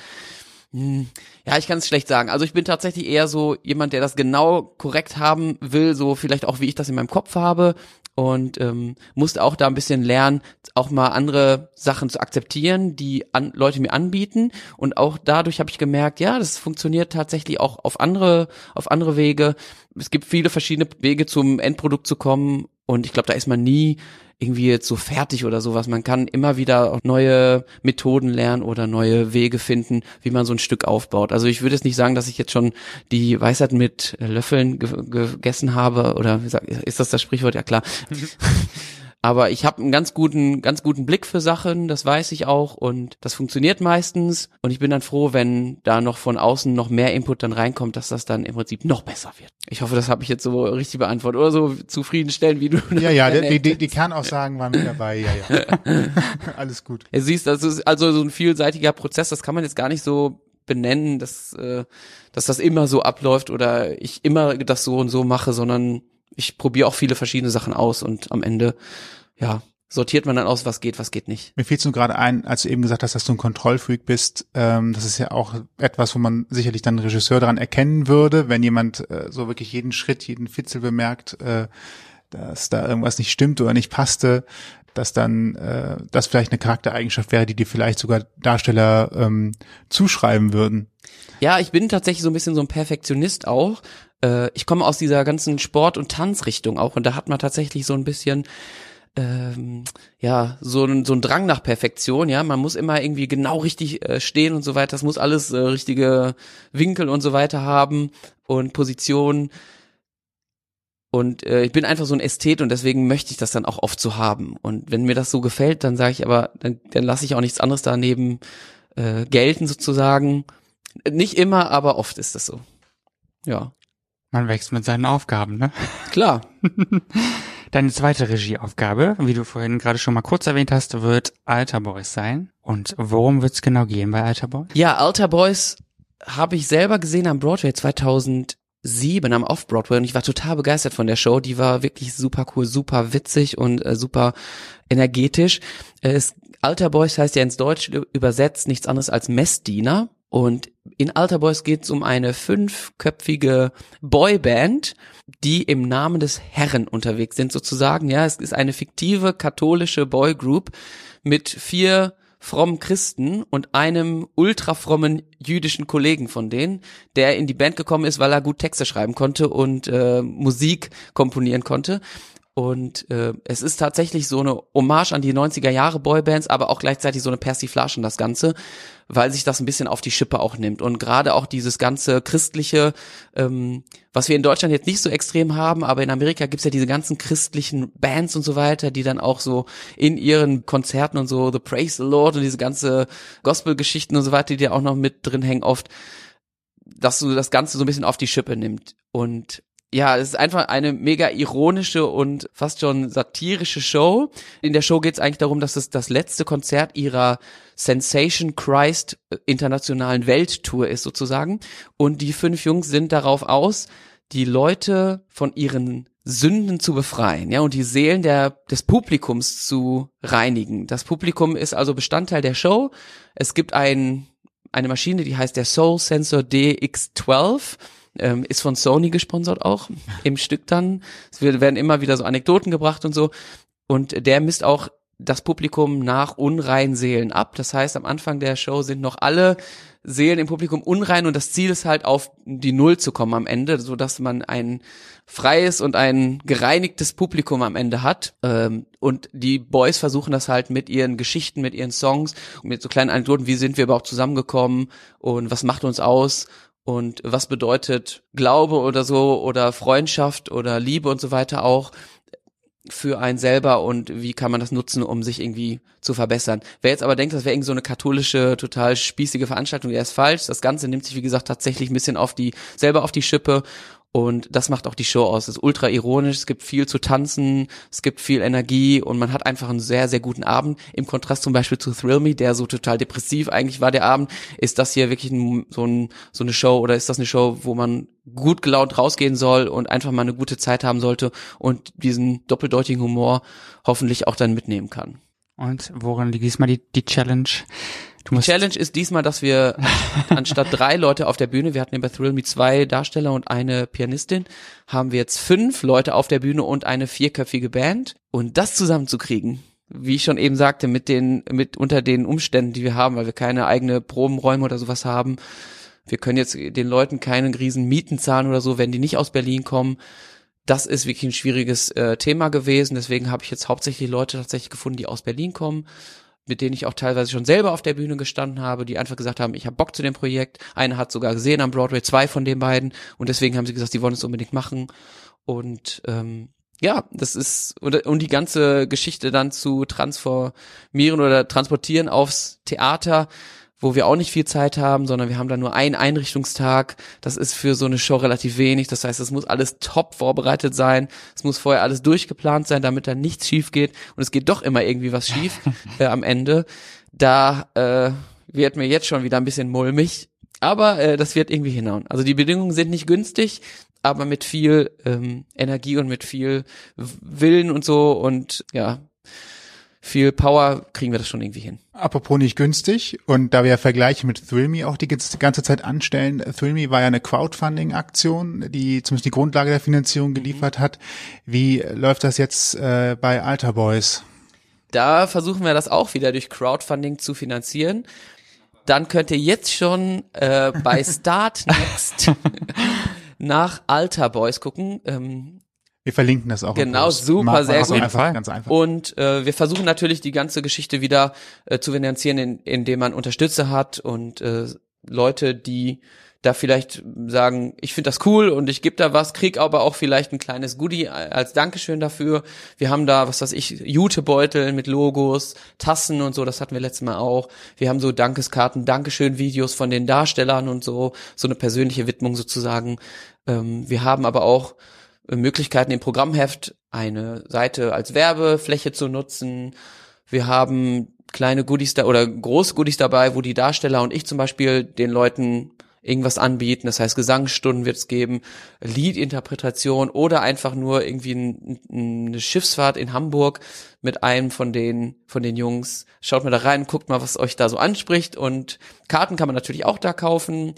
hm, ja, ich kann es schlecht sagen. Also ich bin tatsächlich eher so jemand, der das genau korrekt haben will, so vielleicht auch wie ich das in meinem Kopf habe und ähm, musste auch da ein bisschen lernen, auch mal andere Sachen zu akzeptieren, die an, Leute mir anbieten und auch dadurch habe ich gemerkt, ja, das funktioniert tatsächlich auch auf andere auf andere Wege. Es gibt viele verschiedene Wege zum Endprodukt zu kommen und ich glaube, da ist man nie irgendwie jetzt so fertig oder sowas. Man kann immer wieder neue Methoden lernen oder neue Wege finden, wie man so ein Stück aufbaut. Also ich würde jetzt nicht sagen, dass ich jetzt schon die Weisheit mit Löffeln ge gegessen habe oder ist das das Sprichwort? Ja klar. Aber ich habe einen ganz guten, ganz guten Blick für Sachen, das weiß ich auch und das funktioniert meistens. Und ich bin dann froh, wenn da noch von außen noch mehr Input dann reinkommt, dass das dann im Prinzip noch besser wird. Ich hoffe, das habe ich jetzt so richtig beantwortet oder so zufriedenstellen, wie du. Ja, ja, die, die, die Kernaussagen waren mit dabei, ja, ja. Alles gut. Du siehst, das ist also so ein vielseitiger Prozess, das kann man jetzt gar nicht so benennen, dass, äh, dass das immer so abläuft oder ich immer das so und so mache, sondern ich probiere auch viele verschiedene Sachen aus und am Ende, ja, sortiert man dann aus, was geht, was geht nicht. Mir fiel es nur gerade ein, als du eben gesagt hast, dass du ein Kontrollfreak bist. Ähm, das ist ja auch etwas, wo man sicherlich dann Regisseur daran erkennen würde, wenn jemand äh, so wirklich jeden Schritt, jeden Fitzel bemerkt, äh, dass da irgendwas nicht stimmt oder nicht passte, dass dann äh, das vielleicht eine Charaktereigenschaft wäre, die dir vielleicht sogar Darsteller ähm, zuschreiben würden. Ja, ich bin tatsächlich so ein bisschen so ein Perfektionist auch äh, ich komme aus dieser ganzen Sport- und Tanzrichtung auch und da hat man tatsächlich so ein bisschen ähm, ja, so ein, so ein Drang nach Perfektion, ja, man muss immer irgendwie genau richtig äh, stehen und so weiter, das muss alles äh, richtige Winkel und so weiter haben und Positionen. Und äh, ich bin einfach so ein Ästhet und deswegen möchte ich das dann auch oft so haben. Und wenn mir das so gefällt, dann sage ich aber, dann, dann lasse ich auch nichts anderes daneben äh, gelten sozusagen. Nicht immer, aber oft ist das so. Ja. Man wächst mit seinen Aufgaben, ne? Klar. Deine zweite Regieaufgabe, wie du vorhin gerade schon mal kurz erwähnt hast, wird Alter Boys sein. Und worum wird's genau gehen bei Alter Boys? Ja, Alter Boys habe ich selber gesehen am Broadway 2007 am Off-Broadway und ich war total begeistert von der Show. Die war wirklich super cool, super witzig und äh, super energetisch. Es, Alter Boys heißt ja ins Deutsch übersetzt nichts anderes als Messdiener. Und in Alter Boys geht es um eine fünfköpfige Boyband, die im Namen des Herren unterwegs sind, sozusagen. Ja, es ist eine fiktive katholische Boygroup mit vier frommen Christen und einem ultrafrommen jüdischen Kollegen von denen, der in die Band gekommen ist, weil er gut Texte schreiben konnte und äh, Musik komponieren konnte. Und äh, es ist tatsächlich so eine Hommage an die 90er Jahre Boybands, aber auch gleichzeitig so eine Persiflage das Ganze, weil sich das ein bisschen auf die Schippe auch nimmt. Und gerade auch dieses ganze christliche, ähm, was wir in Deutschland jetzt nicht so extrem haben, aber in Amerika gibt's ja diese ganzen christlichen Bands und so weiter, die dann auch so in ihren Konzerten und so The Praise the Lord und diese ganze Gospel-Geschichten und so weiter, die da auch noch mit drin hängen oft, dass du das Ganze so ein bisschen auf die Schippe nimmt. Und ja, es ist einfach eine mega ironische und fast schon satirische Show. In der Show geht es eigentlich darum, dass es das letzte Konzert ihrer Sensation Christ internationalen Welttour ist sozusagen. Und die fünf Jungs sind darauf aus, die Leute von ihren Sünden zu befreien, ja, und die Seelen der, des Publikums zu reinigen. Das Publikum ist also Bestandteil der Show. Es gibt ein, eine Maschine, die heißt der Soul Sensor DX12 ähm, ist von Sony gesponsert auch im Stück dann. Es werden immer wieder so Anekdoten gebracht und so. Und der misst auch das Publikum nach unreinen Seelen ab. Das heißt, am Anfang der Show sind noch alle Seelen im Publikum unrein und das Ziel ist halt auf die Null zu kommen am Ende, so dass man ein freies und ein gereinigtes Publikum am Ende hat. Ähm, und die Boys versuchen das halt mit ihren Geschichten, mit ihren Songs, mit so kleinen Anekdoten, wie sind wir überhaupt zusammengekommen und was macht uns aus und was bedeutet Glaube oder so oder Freundschaft oder Liebe und so weiter auch für einen selber und wie kann man das nutzen, um sich irgendwie zu verbessern. Wer jetzt aber denkt, das wäre irgendwie so eine katholische, total spießige Veranstaltung, der ist falsch. Das Ganze nimmt sich, wie gesagt, tatsächlich ein bisschen auf die, selber auf die Schippe und das macht auch die Show aus. Es ist ultra ironisch, es gibt viel zu tanzen, es gibt viel Energie und man hat einfach einen sehr, sehr guten Abend. Im Kontrast zum Beispiel zu Thrill Me, der so total depressiv eigentlich war der Abend. Ist das hier wirklich ein, so, ein, so eine Show oder ist das eine Show, wo man gut gelaunt rausgehen soll und einfach mal eine gute Zeit haben sollte und diesen doppeldeutigen Humor hoffentlich auch dann mitnehmen kann. Und worin liegt diesmal die, die Challenge? Die Challenge ist diesmal, dass wir anstatt drei Leute auf der Bühne, wir hatten ja bei Thrill Me zwei Darsteller und eine Pianistin, haben wir jetzt fünf Leute auf der Bühne und eine vierköpfige Band. Und das zusammenzukriegen, wie ich schon eben sagte, mit den, mit unter den Umständen, die wir haben, weil wir keine eigene Probenräume oder sowas haben. Wir können jetzt den Leuten keine riesen Mieten zahlen oder so, wenn die nicht aus Berlin kommen. Das ist wirklich ein schwieriges äh, Thema gewesen. Deswegen habe ich jetzt hauptsächlich Leute tatsächlich gefunden, die aus Berlin kommen mit denen ich auch teilweise schon selber auf der Bühne gestanden habe, die einfach gesagt haben, ich habe Bock zu dem Projekt. Eine hat sogar gesehen am Broadway, zwei von den beiden. Und deswegen haben sie gesagt, sie wollen es unbedingt machen. Und ähm, ja, das ist, und, und die ganze Geschichte dann zu transformieren oder transportieren aufs Theater, wo wir auch nicht viel Zeit haben, sondern wir haben da nur einen Einrichtungstag. Das ist für so eine Show relativ wenig. Das heißt, es muss alles top vorbereitet sein. Es muss vorher alles durchgeplant sein, damit da nichts schief geht. Und es geht doch immer irgendwie was schief äh, am Ende. Da äh, wird mir jetzt schon wieder ein bisschen mulmig. Aber äh, das wird irgendwie hinhauen. Also die Bedingungen sind nicht günstig, aber mit viel ähm, Energie und mit viel Willen und so und ja, viel Power kriegen wir das schon irgendwie hin. Apropos nicht günstig und da wir ja Vergleiche mit Thrilme auch die ganze Zeit anstellen, Thrilme war ja eine Crowdfunding-Aktion, die zumindest die Grundlage der Finanzierung mhm. geliefert hat. Wie läuft das jetzt äh, bei Alter Boys? Da versuchen wir das auch wieder durch Crowdfunding zu finanzieren. Dann könnt ihr jetzt schon äh, bei Start Next nach Alter Boys gucken. Ähm, wir verlinken das auch. Genau, super, mach, sehr gut. Einfach, ganz einfach. Und äh, wir versuchen natürlich die ganze Geschichte wieder äh, zu finanzieren, in, indem man Unterstützer hat und äh, Leute, die da vielleicht sagen, ich finde das cool und ich gebe da was, krieg aber auch vielleicht ein kleines Goodie als Dankeschön dafür. Wir haben da, was weiß ich, Jutebeutel mit Logos, Tassen und so, das hatten wir letztes Mal auch. Wir haben so Dankeskarten, Dankeschön-Videos von den Darstellern und so, so eine persönliche Widmung sozusagen. Ähm, wir haben aber auch Möglichkeiten im Programmheft, eine Seite als Werbefläche zu nutzen. Wir haben kleine Goodies da oder große Goodies dabei, wo die Darsteller und ich zum Beispiel den Leuten irgendwas anbieten. Das heißt, Gesangsstunden wird es geben, Liedinterpretation oder einfach nur irgendwie ein, eine Schiffsfahrt in Hamburg mit einem von den, von den Jungs. Schaut mal da rein, guckt mal, was euch da so anspricht. Und Karten kann man natürlich auch da kaufen.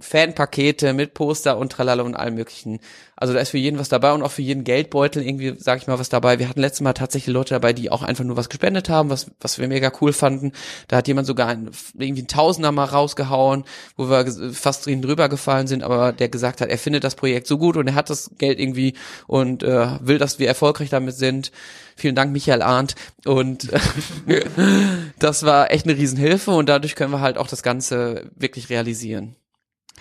Fanpakete mit Poster und Tralala und allem möglichen. Also da ist für jeden was dabei und auch für jeden Geldbeutel irgendwie, sag ich mal, was dabei. Wir hatten letztes Mal tatsächlich Leute dabei, die auch einfach nur was gespendet haben, was, was wir mega cool fanden. Da hat jemand sogar ein, irgendwie ein Tausender mal rausgehauen, wo wir fast drin drüber gefallen sind, aber der gesagt hat, er findet das Projekt so gut und er hat das Geld irgendwie und äh, will, dass wir erfolgreich damit sind. Vielen Dank, Michael Arndt. Und das war echt eine Riesenhilfe und dadurch können wir halt auch das Ganze wirklich realisieren.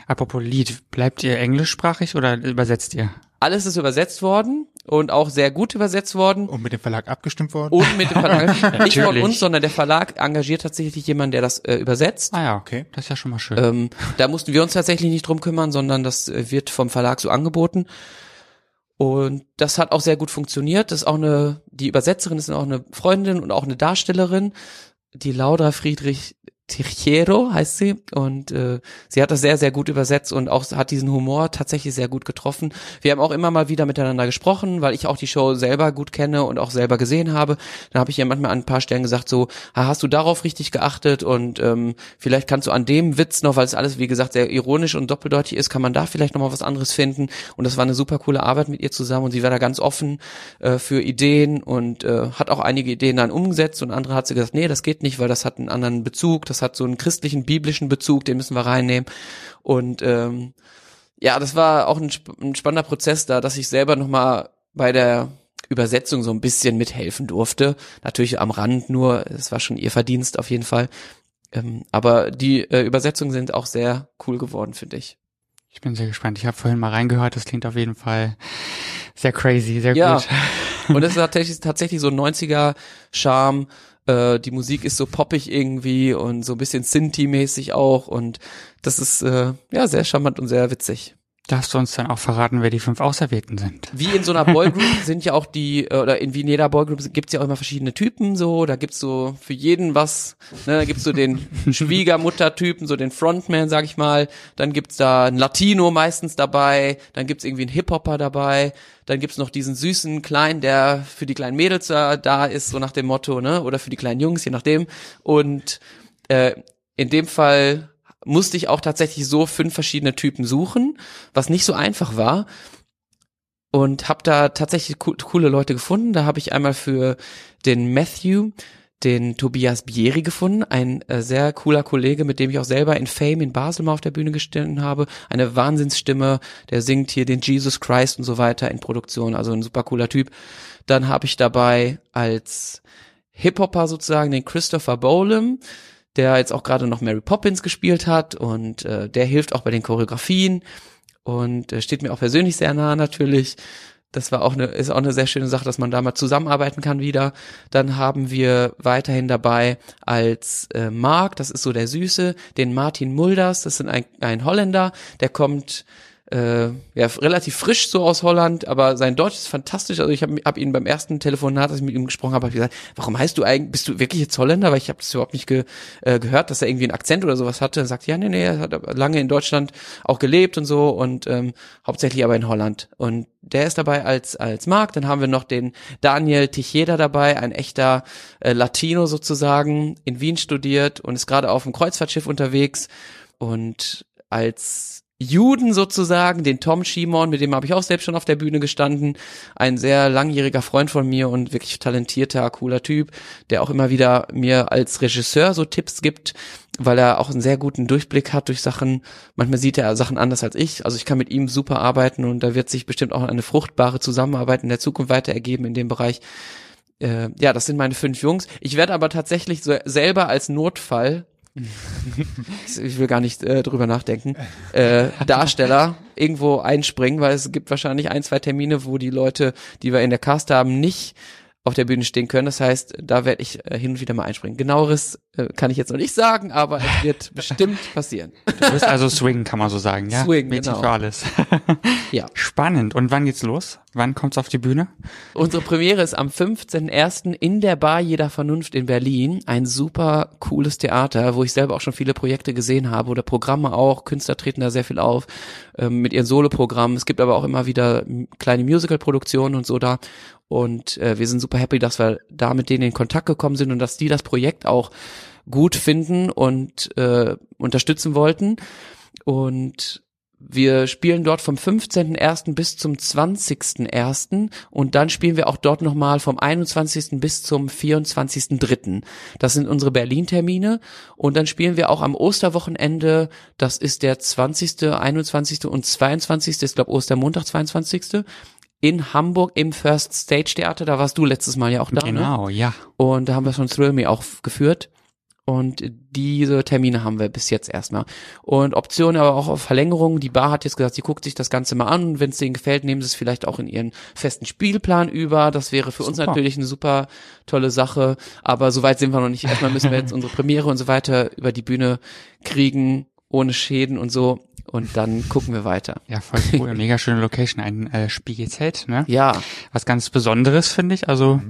Apropos Lied, bleibt ihr englischsprachig oder übersetzt ihr? Alles ist übersetzt worden und auch sehr gut übersetzt worden. Und mit dem Verlag abgestimmt worden? Und mit dem Verlag, nicht von uns, sondern der Verlag engagiert tatsächlich jemanden, der das äh, übersetzt. Ah ja, Okay. Das ist ja schon mal schön. Ähm, da mussten wir uns tatsächlich nicht drum kümmern, sondern das äh, wird vom Verlag so angeboten. Und das hat auch sehr gut funktioniert. Das ist auch eine, die Übersetzerin ist auch eine Freundin und auch eine Darstellerin, die Laura Friedrich Tirchero heißt sie und äh, sie hat das sehr, sehr gut übersetzt und auch hat diesen Humor tatsächlich sehr gut getroffen. Wir haben auch immer mal wieder miteinander gesprochen, weil ich auch die Show selber gut kenne und auch selber gesehen habe. Dann habe ich ihr manchmal an ein paar Stellen gesagt, so, "Ah, hast du darauf richtig geachtet und ähm, vielleicht kannst du an dem Witz noch, weil es alles, wie gesagt, sehr ironisch und doppeldeutig ist, kann man da vielleicht noch mal was anderes finden. Und das war eine super coole Arbeit mit ihr zusammen und sie war da ganz offen äh, für Ideen und äh, hat auch einige Ideen dann umgesetzt und andere hat sie gesagt, nee, das geht nicht, weil das hat einen anderen Bezug, das hat so einen christlichen, biblischen Bezug, den müssen wir reinnehmen. Und ähm, ja, das war auch ein, ein spannender Prozess da, dass ich selber nochmal bei der Übersetzung so ein bisschen mithelfen durfte. Natürlich am Rand nur, es war schon ihr Verdienst auf jeden Fall. Ähm, aber die äh, Übersetzungen sind auch sehr cool geworden, finde ich. ich bin sehr gespannt. Ich habe vorhin mal reingehört. Das klingt auf jeden Fall sehr crazy, sehr Ja. gut. Und es ist tatsächlich, tatsächlich so 90er Charme. Äh, die Musik ist so poppig irgendwie und so ein bisschen Synthi-mäßig auch. Und das ist äh, ja sehr charmant und sehr witzig. Darfst du uns dann auch verraten, wer die fünf Auserwählten sind? Wie in so einer Boygroup sind ja auch die, äh, oder in wie in jeder Boygroup gibt's ja auch immer verschiedene Typen so, da gibt's so für jeden was, ne, da gibt's so den Schwiegermutter-Typen, so den Frontman, sag ich mal, dann gibt's da ein Latino meistens dabei, dann gibt's irgendwie einen Hip-Hopper dabei, dann gibt's noch diesen süßen Kleinen, der für die kleinen Mädels da, da ist, so nach dem Motto, ne, oder für die kleinen Jungs, je nachdem, und äh, in dem Fall musste ich auch tatsächlich so fünf verschiedene Typen suchen, was nicht so einfach war und habe da tatsächlich co coole Leute gefunden. Da habe ich einmal für den Matthew den Tobias Bieri gefunden, ein äh, sehr cooler Kollege, mit dem ich auch selber in Fame in Basel mal auf der Bühne gestanden habe. Eine Wahnsinnsstimme, der singt hier den Jesus Christ und so weiter in Produktion, also ein super cooler Typ. Dann habe ich dabei als Hip-Hopper sozusagen den Christopher Bolem, der jetzt auch gerade noch Mary Poppins gespielt hat und äh, der hilft auch bei den Choreografien und äh, steht mir auch persönlich sehr nah natürlich. Das war auch eine, ist auch eine sehr schöne Sache, dass man da mal zusammenarbeiten kann wieder. Dann haben wir weiterhin dabei als äh, Mark, das ist so der Süße, den Martin Mulders, das ist ein, ein Holländer, der kommt äh, ja, relativ frisch so aus Holland, aber sein Deutsch ist fantastisch. Also ich habe hab ihn beim ersten Telefonat, als ich mit ihm gesprochen habe, hab gesagt, warum heißt du eigentlich, bist du wirklich jetzt Holländer? Weil ich habe das überhaupt nicht ge, äh, gehört, dass er irgendwie einen Akzent oder sowas hatte. Er sagt, ja, nee, nee, er hat lange in Deutschland auch gelebt und so und ähm, hauptsächlich aber in Holland. Und der ist dabei als als Mark. Dann haben wir noch den Daniel Ticheda dabei, ein echter äh, Latino sozusagen, in Wien studiert und ist gerade auf dem Kreuzfahrtschiff unterwegs und als Juden sozusagen, den Tom Schimon, mit dem habe ich auch selbst schon auf der Bühne gestanden, ein sehr langjähriger Freund von mir und wirklich talentierter, cooler Typ, der auch immer wieder mir als Regisseur so Tipps gibt, weil er auch einen sehr guten Durchblick hat durch Sachen. Manchmal sieht er Sachen anders als ich. Also ich kann mit ihm super arbeiten und da wird sich bestimmt auch eine fruchtbare Zusammenarbeit in der Zukunft weiter ergeben in dem Bereich. Äh, ja, das sind meine fünf Jungs. Ich werde aber tatsächlich so selber als Notfall ich will gar nicht äh, drüber nachdenken, äh, Darsteller irgendwo einspringen, weil es gibt wahrscheinlich ein, zwei Termine, wo die Leute, die wir in der Cast haben, nicht auf der Bühne stehen können. Das heißt, da werde ich äh, hin und wieder mal einspringen. Genaueres äh, kann ich jetzt noch nicht sagen, aber es wird bestimmt passieren. Du bist also Swing, kann man so sagen, ja? Swing, Mädchen genau. für alles. Ja. Spannend. Und wann geht's los? Wann kommt's auf die Bühne? Unsere Premiere ist am 15.01. in der Bar Jeder Vernunft in Berlin. Ein super cooles Theater, wo ich selber auch schon viele Projekte gesehen habe oder Programme auch. Künstler treten da sehr viel auf ähm, mit ihren Soloprogrammen. Es gibt aber auch immer wieder kleine Musical-Produktionen und so da. Und äh, wir sind super happy, dass wir da mit denen in Kontakt gekommen sind und dass die das Projekt auch gut finden und äh, unterstützen wollten. Und wir spielen dort vom 15.01. bis zum 20.01. und dann spielen wir auch dort nochmal vom 21. bis zum 24.03. Das sind unsere Berlin-Termine und dann spielen wir auch am Osterwochenende, das ist der 20., 21. und 22. ist glaube Ostermontag 22. in Hamburg im First Stage Theater, da warst du letztes Mal ja auch da, ne? genau, ja. Und da haben wir schon Thrill Me auch geführt. Und diese Termine haben wir bis jetzt erstmal. Und Optionen aber auch auf Verlängerung. Die Bar hat jetzt gesagt, sie guckt sich das Ganze mal an. Wenn es denen gefällt, nehmen sie es vielleicht auch in ihren festen Spielplan über. Das wäre für uns Super. natürlich eine super tolle Sache. Aber soweit sind wir noch nicht. Erstmal müssen wir jetzt unsere Premiere und so weiter über die Bühne kriegen, ohne Schäden und so. Und dann gucken wir weiter. Ja, voll cool. Mega schöne Location, ein äh, Spiegelzelt, ne? Ja, Was ganz Besonderes, finde ich. Also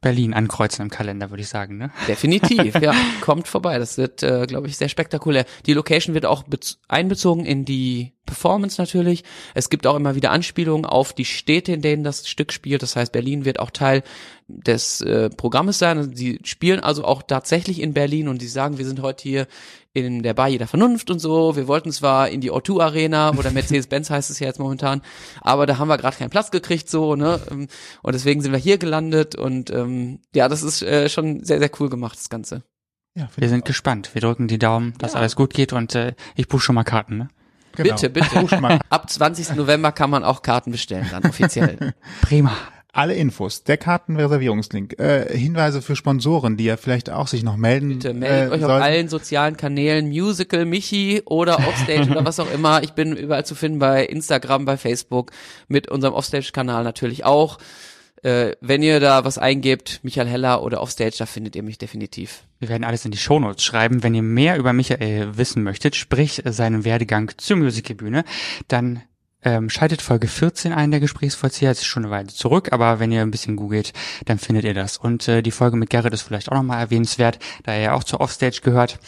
Berlin ankreuzen im Kalender, würde ich sagen, ne? definitiv. ja, kommt vorbei. Das wird, äh, glaube ich, sehr spektakulär. Die Location wird auch bez- einbezogen in die Performance natürlich. Es gibt auch immer wieder Anspielungen auf die Städte, in denen das Stück spielt. Das heißt, Berlin wird auch Teil des äh, Programmes sein. Sie spielen also auch tatsächlich in Berlin und die sagen, wir sind heute hier in der Bar jeder Vernunft und so. Wir wollten zwar in die O2 Arena oder Mercedes-Benz heißt es ja jetzt momentan, aber da haben wir gerade keinen Platz gekriegt so, ne? Ähm, Und deswegen sind wir hier gelandet und ähm, ja, das ist äh, schon sehr, sehr cool gemacht, das Ganze. Ja, Wir sind gespannt. Wir drücken die Daumen, dass Ja. alles gut geht und äh, ich buche schon mal Karten, ne? Genau. Bitte, bitte. Ab 20. November kann man auch Karten bestellen, dann offiziell. Prima. Alle Infos, der Kartenreservierungslink, äh, Hinweise für Sponsoren, die ja vielleicht auch sich noch melden. Bitte meldet äh, euch auf sollten. allen sozialen Kanälen, Musical Michi oder Offstage oder was auch immer. Ich bin überall zu finden bei Instagram, bei Facebook, mit unserem Offstage-Kanal natürlich auch. Äh, wenn ihr da was eingebt, Michael Heller oder Offstage, da findet ihr mich definitiv. Wir werden alles in die Shownotes schreiben. Wenn ihr mehr über Michael wissen möchtet, sprich seinen Werdegang zur Musicalbühne, dann ähm, schaltet Folge 14 ein, der Gesprächsvollzieher. Das ist schon eine Weile zurück, aber wenn ihr ein bisschen googelt, dann findet ihr das. Und äh, die Folge mit Gerrit ist vielleicht auch nochmal erwähnenswert, da er ja auch zur Offstage gehört.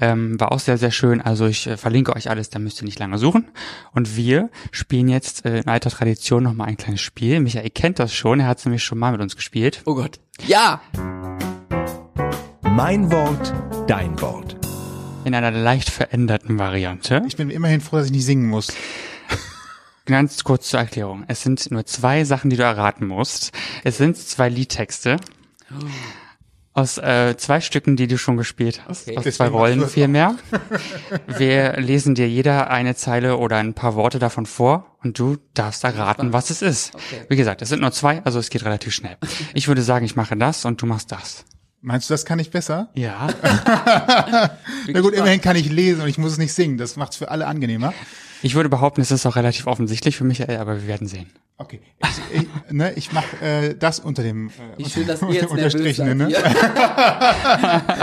Ähm, war auch sehr, sehr schön. Also ich äh, verlinke euch alles, da müsst ihr nicht lange suchen. Und wir spielen jetzt äh, in alter Tradition nochmal ein kleines Spiel. Michael kennt das schon, er hat es nämlich schon mal mit uns gespielt. Oh Gott. Ja! Mein Wort, dein Wort. In einer leicht veränderten Variante. Ich bin immerhin froh, dass ich nicht singen muss. Ganz kurz zur Erklärung. Es sind nur zwei Sachen, die du erraten musst. Es sind zwei Liedtexte aus äh, zwei Stücken, die du schon gespielt hast. Okay. Aus Deswegen zwei Rollen vielmehr. Wir lesen dir jeder eine Zeile oder ein paar Worte davon vor und du darfst erraten, was es ist. Okay. Wie gesagt, es sind nur zwei, also es geht relativ schnell. Ich würde sagen, ich mache das und du machst das. Meinst du, das kann ich besser? Ja. Na gut, immerhin kann ich lesen und ich muss es nicht singen. Das macht's für alle angenehmer. Ich würde behaupten, es ist auch relativ offensichtlich für Michael, aber wir werden sehen. Okay. Ich, ich, ne, ich mache äh, das unter dem äh, unter, schön, dass ihr jetzt seid. ne? hier.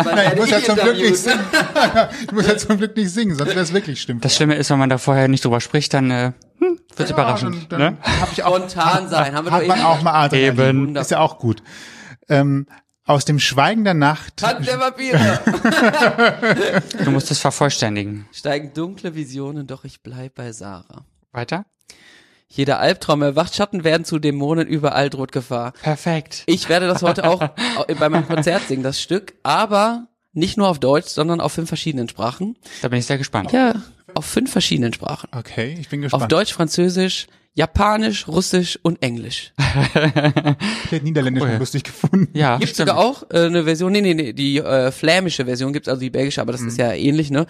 Nein, ich muss ja zum Glück nicht singen. ich muss ja zum Glück nicht singen, sonst wäre es wirklich schlimm. Das Schlimme ist, wenn man da vorher nicht drüber spricht, dann äh, hm, wird Ja, überraschend. Dann, ne? dann hab ich auch, Spontan sein, haben wir hat doch man eben. auch mal Adrenalin. Eben. Ist ja auch gut. Ähm, aus dem Schweigen der Nacht Hand der Vampire. Du musst es vervollständigen. Steigen dunkle Visionen, doch ich bleib bei Sarah. Weiter? Jeder Albtraum erwacht, Schatten werden zu Dämonen, überall droht Gefahr. Perfekt. Ich werde das heute auch bei meinem Konzert singen, das Stück, aber nicht nur auf Deutsch, sondern auf fünf verschiedenen Sprachen. Da bin ich sehr gespannt. Ja, auf fünf verschiedenen Sprachen. Okay, ich bin Auf gespannt. Deutsch, Französisch, Japanisch, Russisch und Englisch. Ich hätte Niederländisch Cool. noch lustig gefunden. Ja, Gibt's stimmt. sogar auch äh, eine Version, nee, nee, nee, die äh, flämische Version gibt's, also die belgische, aber das ist ja ähnlich, ne?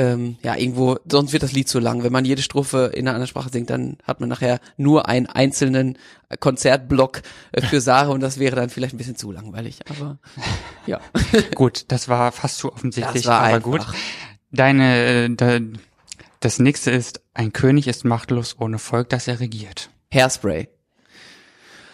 Ähm, ja, irgendwo, sonst wird das Lied zu lang. Wenn man jede Strophe in einer anderen Sprache singt, dann hat man nachher nur einen einzelnen Konzertblock äh, für Sarah und das wäre dann vielleicht ein bisschen zu langweilig, aber ja. Gut, das war fast zu offensichtlich, Das war aber einfach. gut. Deine, äh, de, das nächste ist, ein König ist machtlos ohne Volk, das er regiert. Hairspray.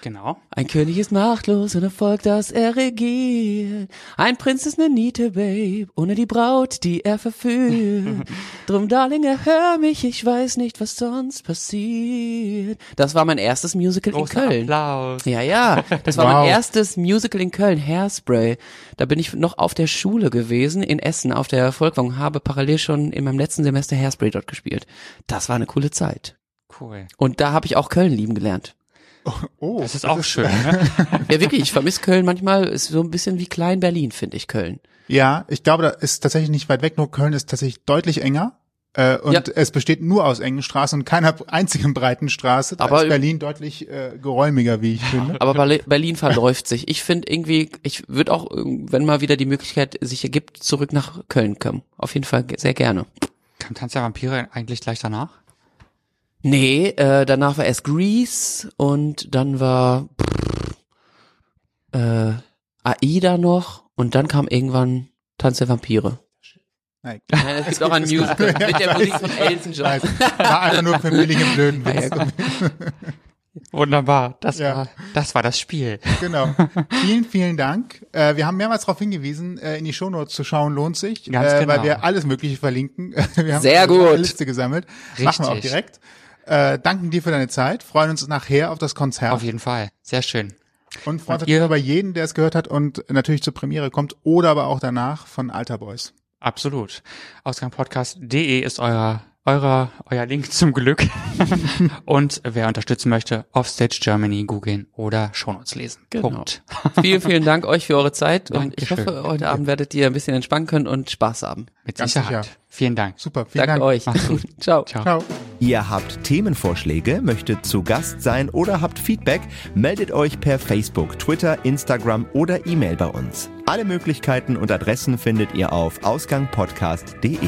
Genau. Ein König ist machtlos ohne Volk, das er regiert. Ein Prinz ist ne Niete, Babe, ohne die Braut, die er verführt. Drum, Darling, erhör mich, ich weiß nicht, was sonst passiert. Das war mein erstes Musical Großer in Köln. Applaus. Ja, ja, das war Wow. mein erstes Musical in Köln, Hairspray. Da bin ich noch auf der Schule gewesen, in Essen, auf der Volkwang, habe parallel schon in meinem letzten Semester Hairspray dort gespielt. Das war eine coole Zeit. Cool. Und da habe ich auch Köln lieben gelernt. Oh, Das ist auch schön. Ne? Ja, wirklich, ich vermisse Köln manchmal. Ist so ein bisschen wie Klein Berlin, finde ich, Köln. Ja, ich glaube, da ist tatsächlich nicht weit weg, nur Köln ist tatsächlich deutlich enger. Äh, und Ja. es besteht nur aus engen Straßen und keiner einzigen breiten Straße. Da Aber- ist Berlin deutlich äh, geräumiger, wie ich finde. Aber Berli- Berlin verläuft sich. Ich finde irgendwie, ich würde auch, ähm, wenn mal wieder die Möglichkeit sich ergibt, zurück nach Köln kommen. Auf jeden Fall sehr gerne. Kam Tanz der Vampire eigentlich gleich danach? Nee, äh, danach war erst Grease und dann war pff, äh, Aida noch und dann kam irgendwann Tanz der Vampire. Nein, Nein, es gibt auch ein Musical mit der Musik von Elton John. weiß. War einfach nur für einen billigen blöden Witz. ja, Wunderbar. Das Ja. war, das war das Spiel. Genau. Vielen, vielen Dank. Äh, wir haben mehrmals darauf hingewiesen, äh, in die Shownotes zu schauen lohnt sich, Ganz äh, genau. weil wir alles Mögliche verlinken. wir haben Sehr eine gut. Liste gesammelt. Machen wir auch Richtig. direkt. Äh, danken dir für deine Zeit. Freuen uns nachher auf das Konzert. Auf jeden Fall. Sehr schön. und freuen uns über jeden, der es gehört hat und natürlich zur Premiere kommt oder aber auch danach von Alter Boys. Absolut. Ausgangpodcast.de ist euer, eurer, euer Link zum Glück. Und wer unterstützen möchte, Offstage Germany googeln oder Shownotes lesen. Genau. Punkt. Vielen, vielen Dank euch für eure Zeit und ich Dankeschön. hoffe, heute Abend werdet ihr ein bisschen entspannen können und Spaß haben. Mit Ganz Sicherheit. sicher. Vielen Dank. Super, vielen Danke Dank. euch. Macht's gut. Ciao. Ciao. Ciao. Ihr habt Themenvorschläge, möchtet zu Gast sein oder habt Feedback, meldet euch per Facebook, Twitter, Instagram oder E-Mail bei uns. Alle Möglichkeiten und Adressen findet ihr auf ausgangpodcast.de.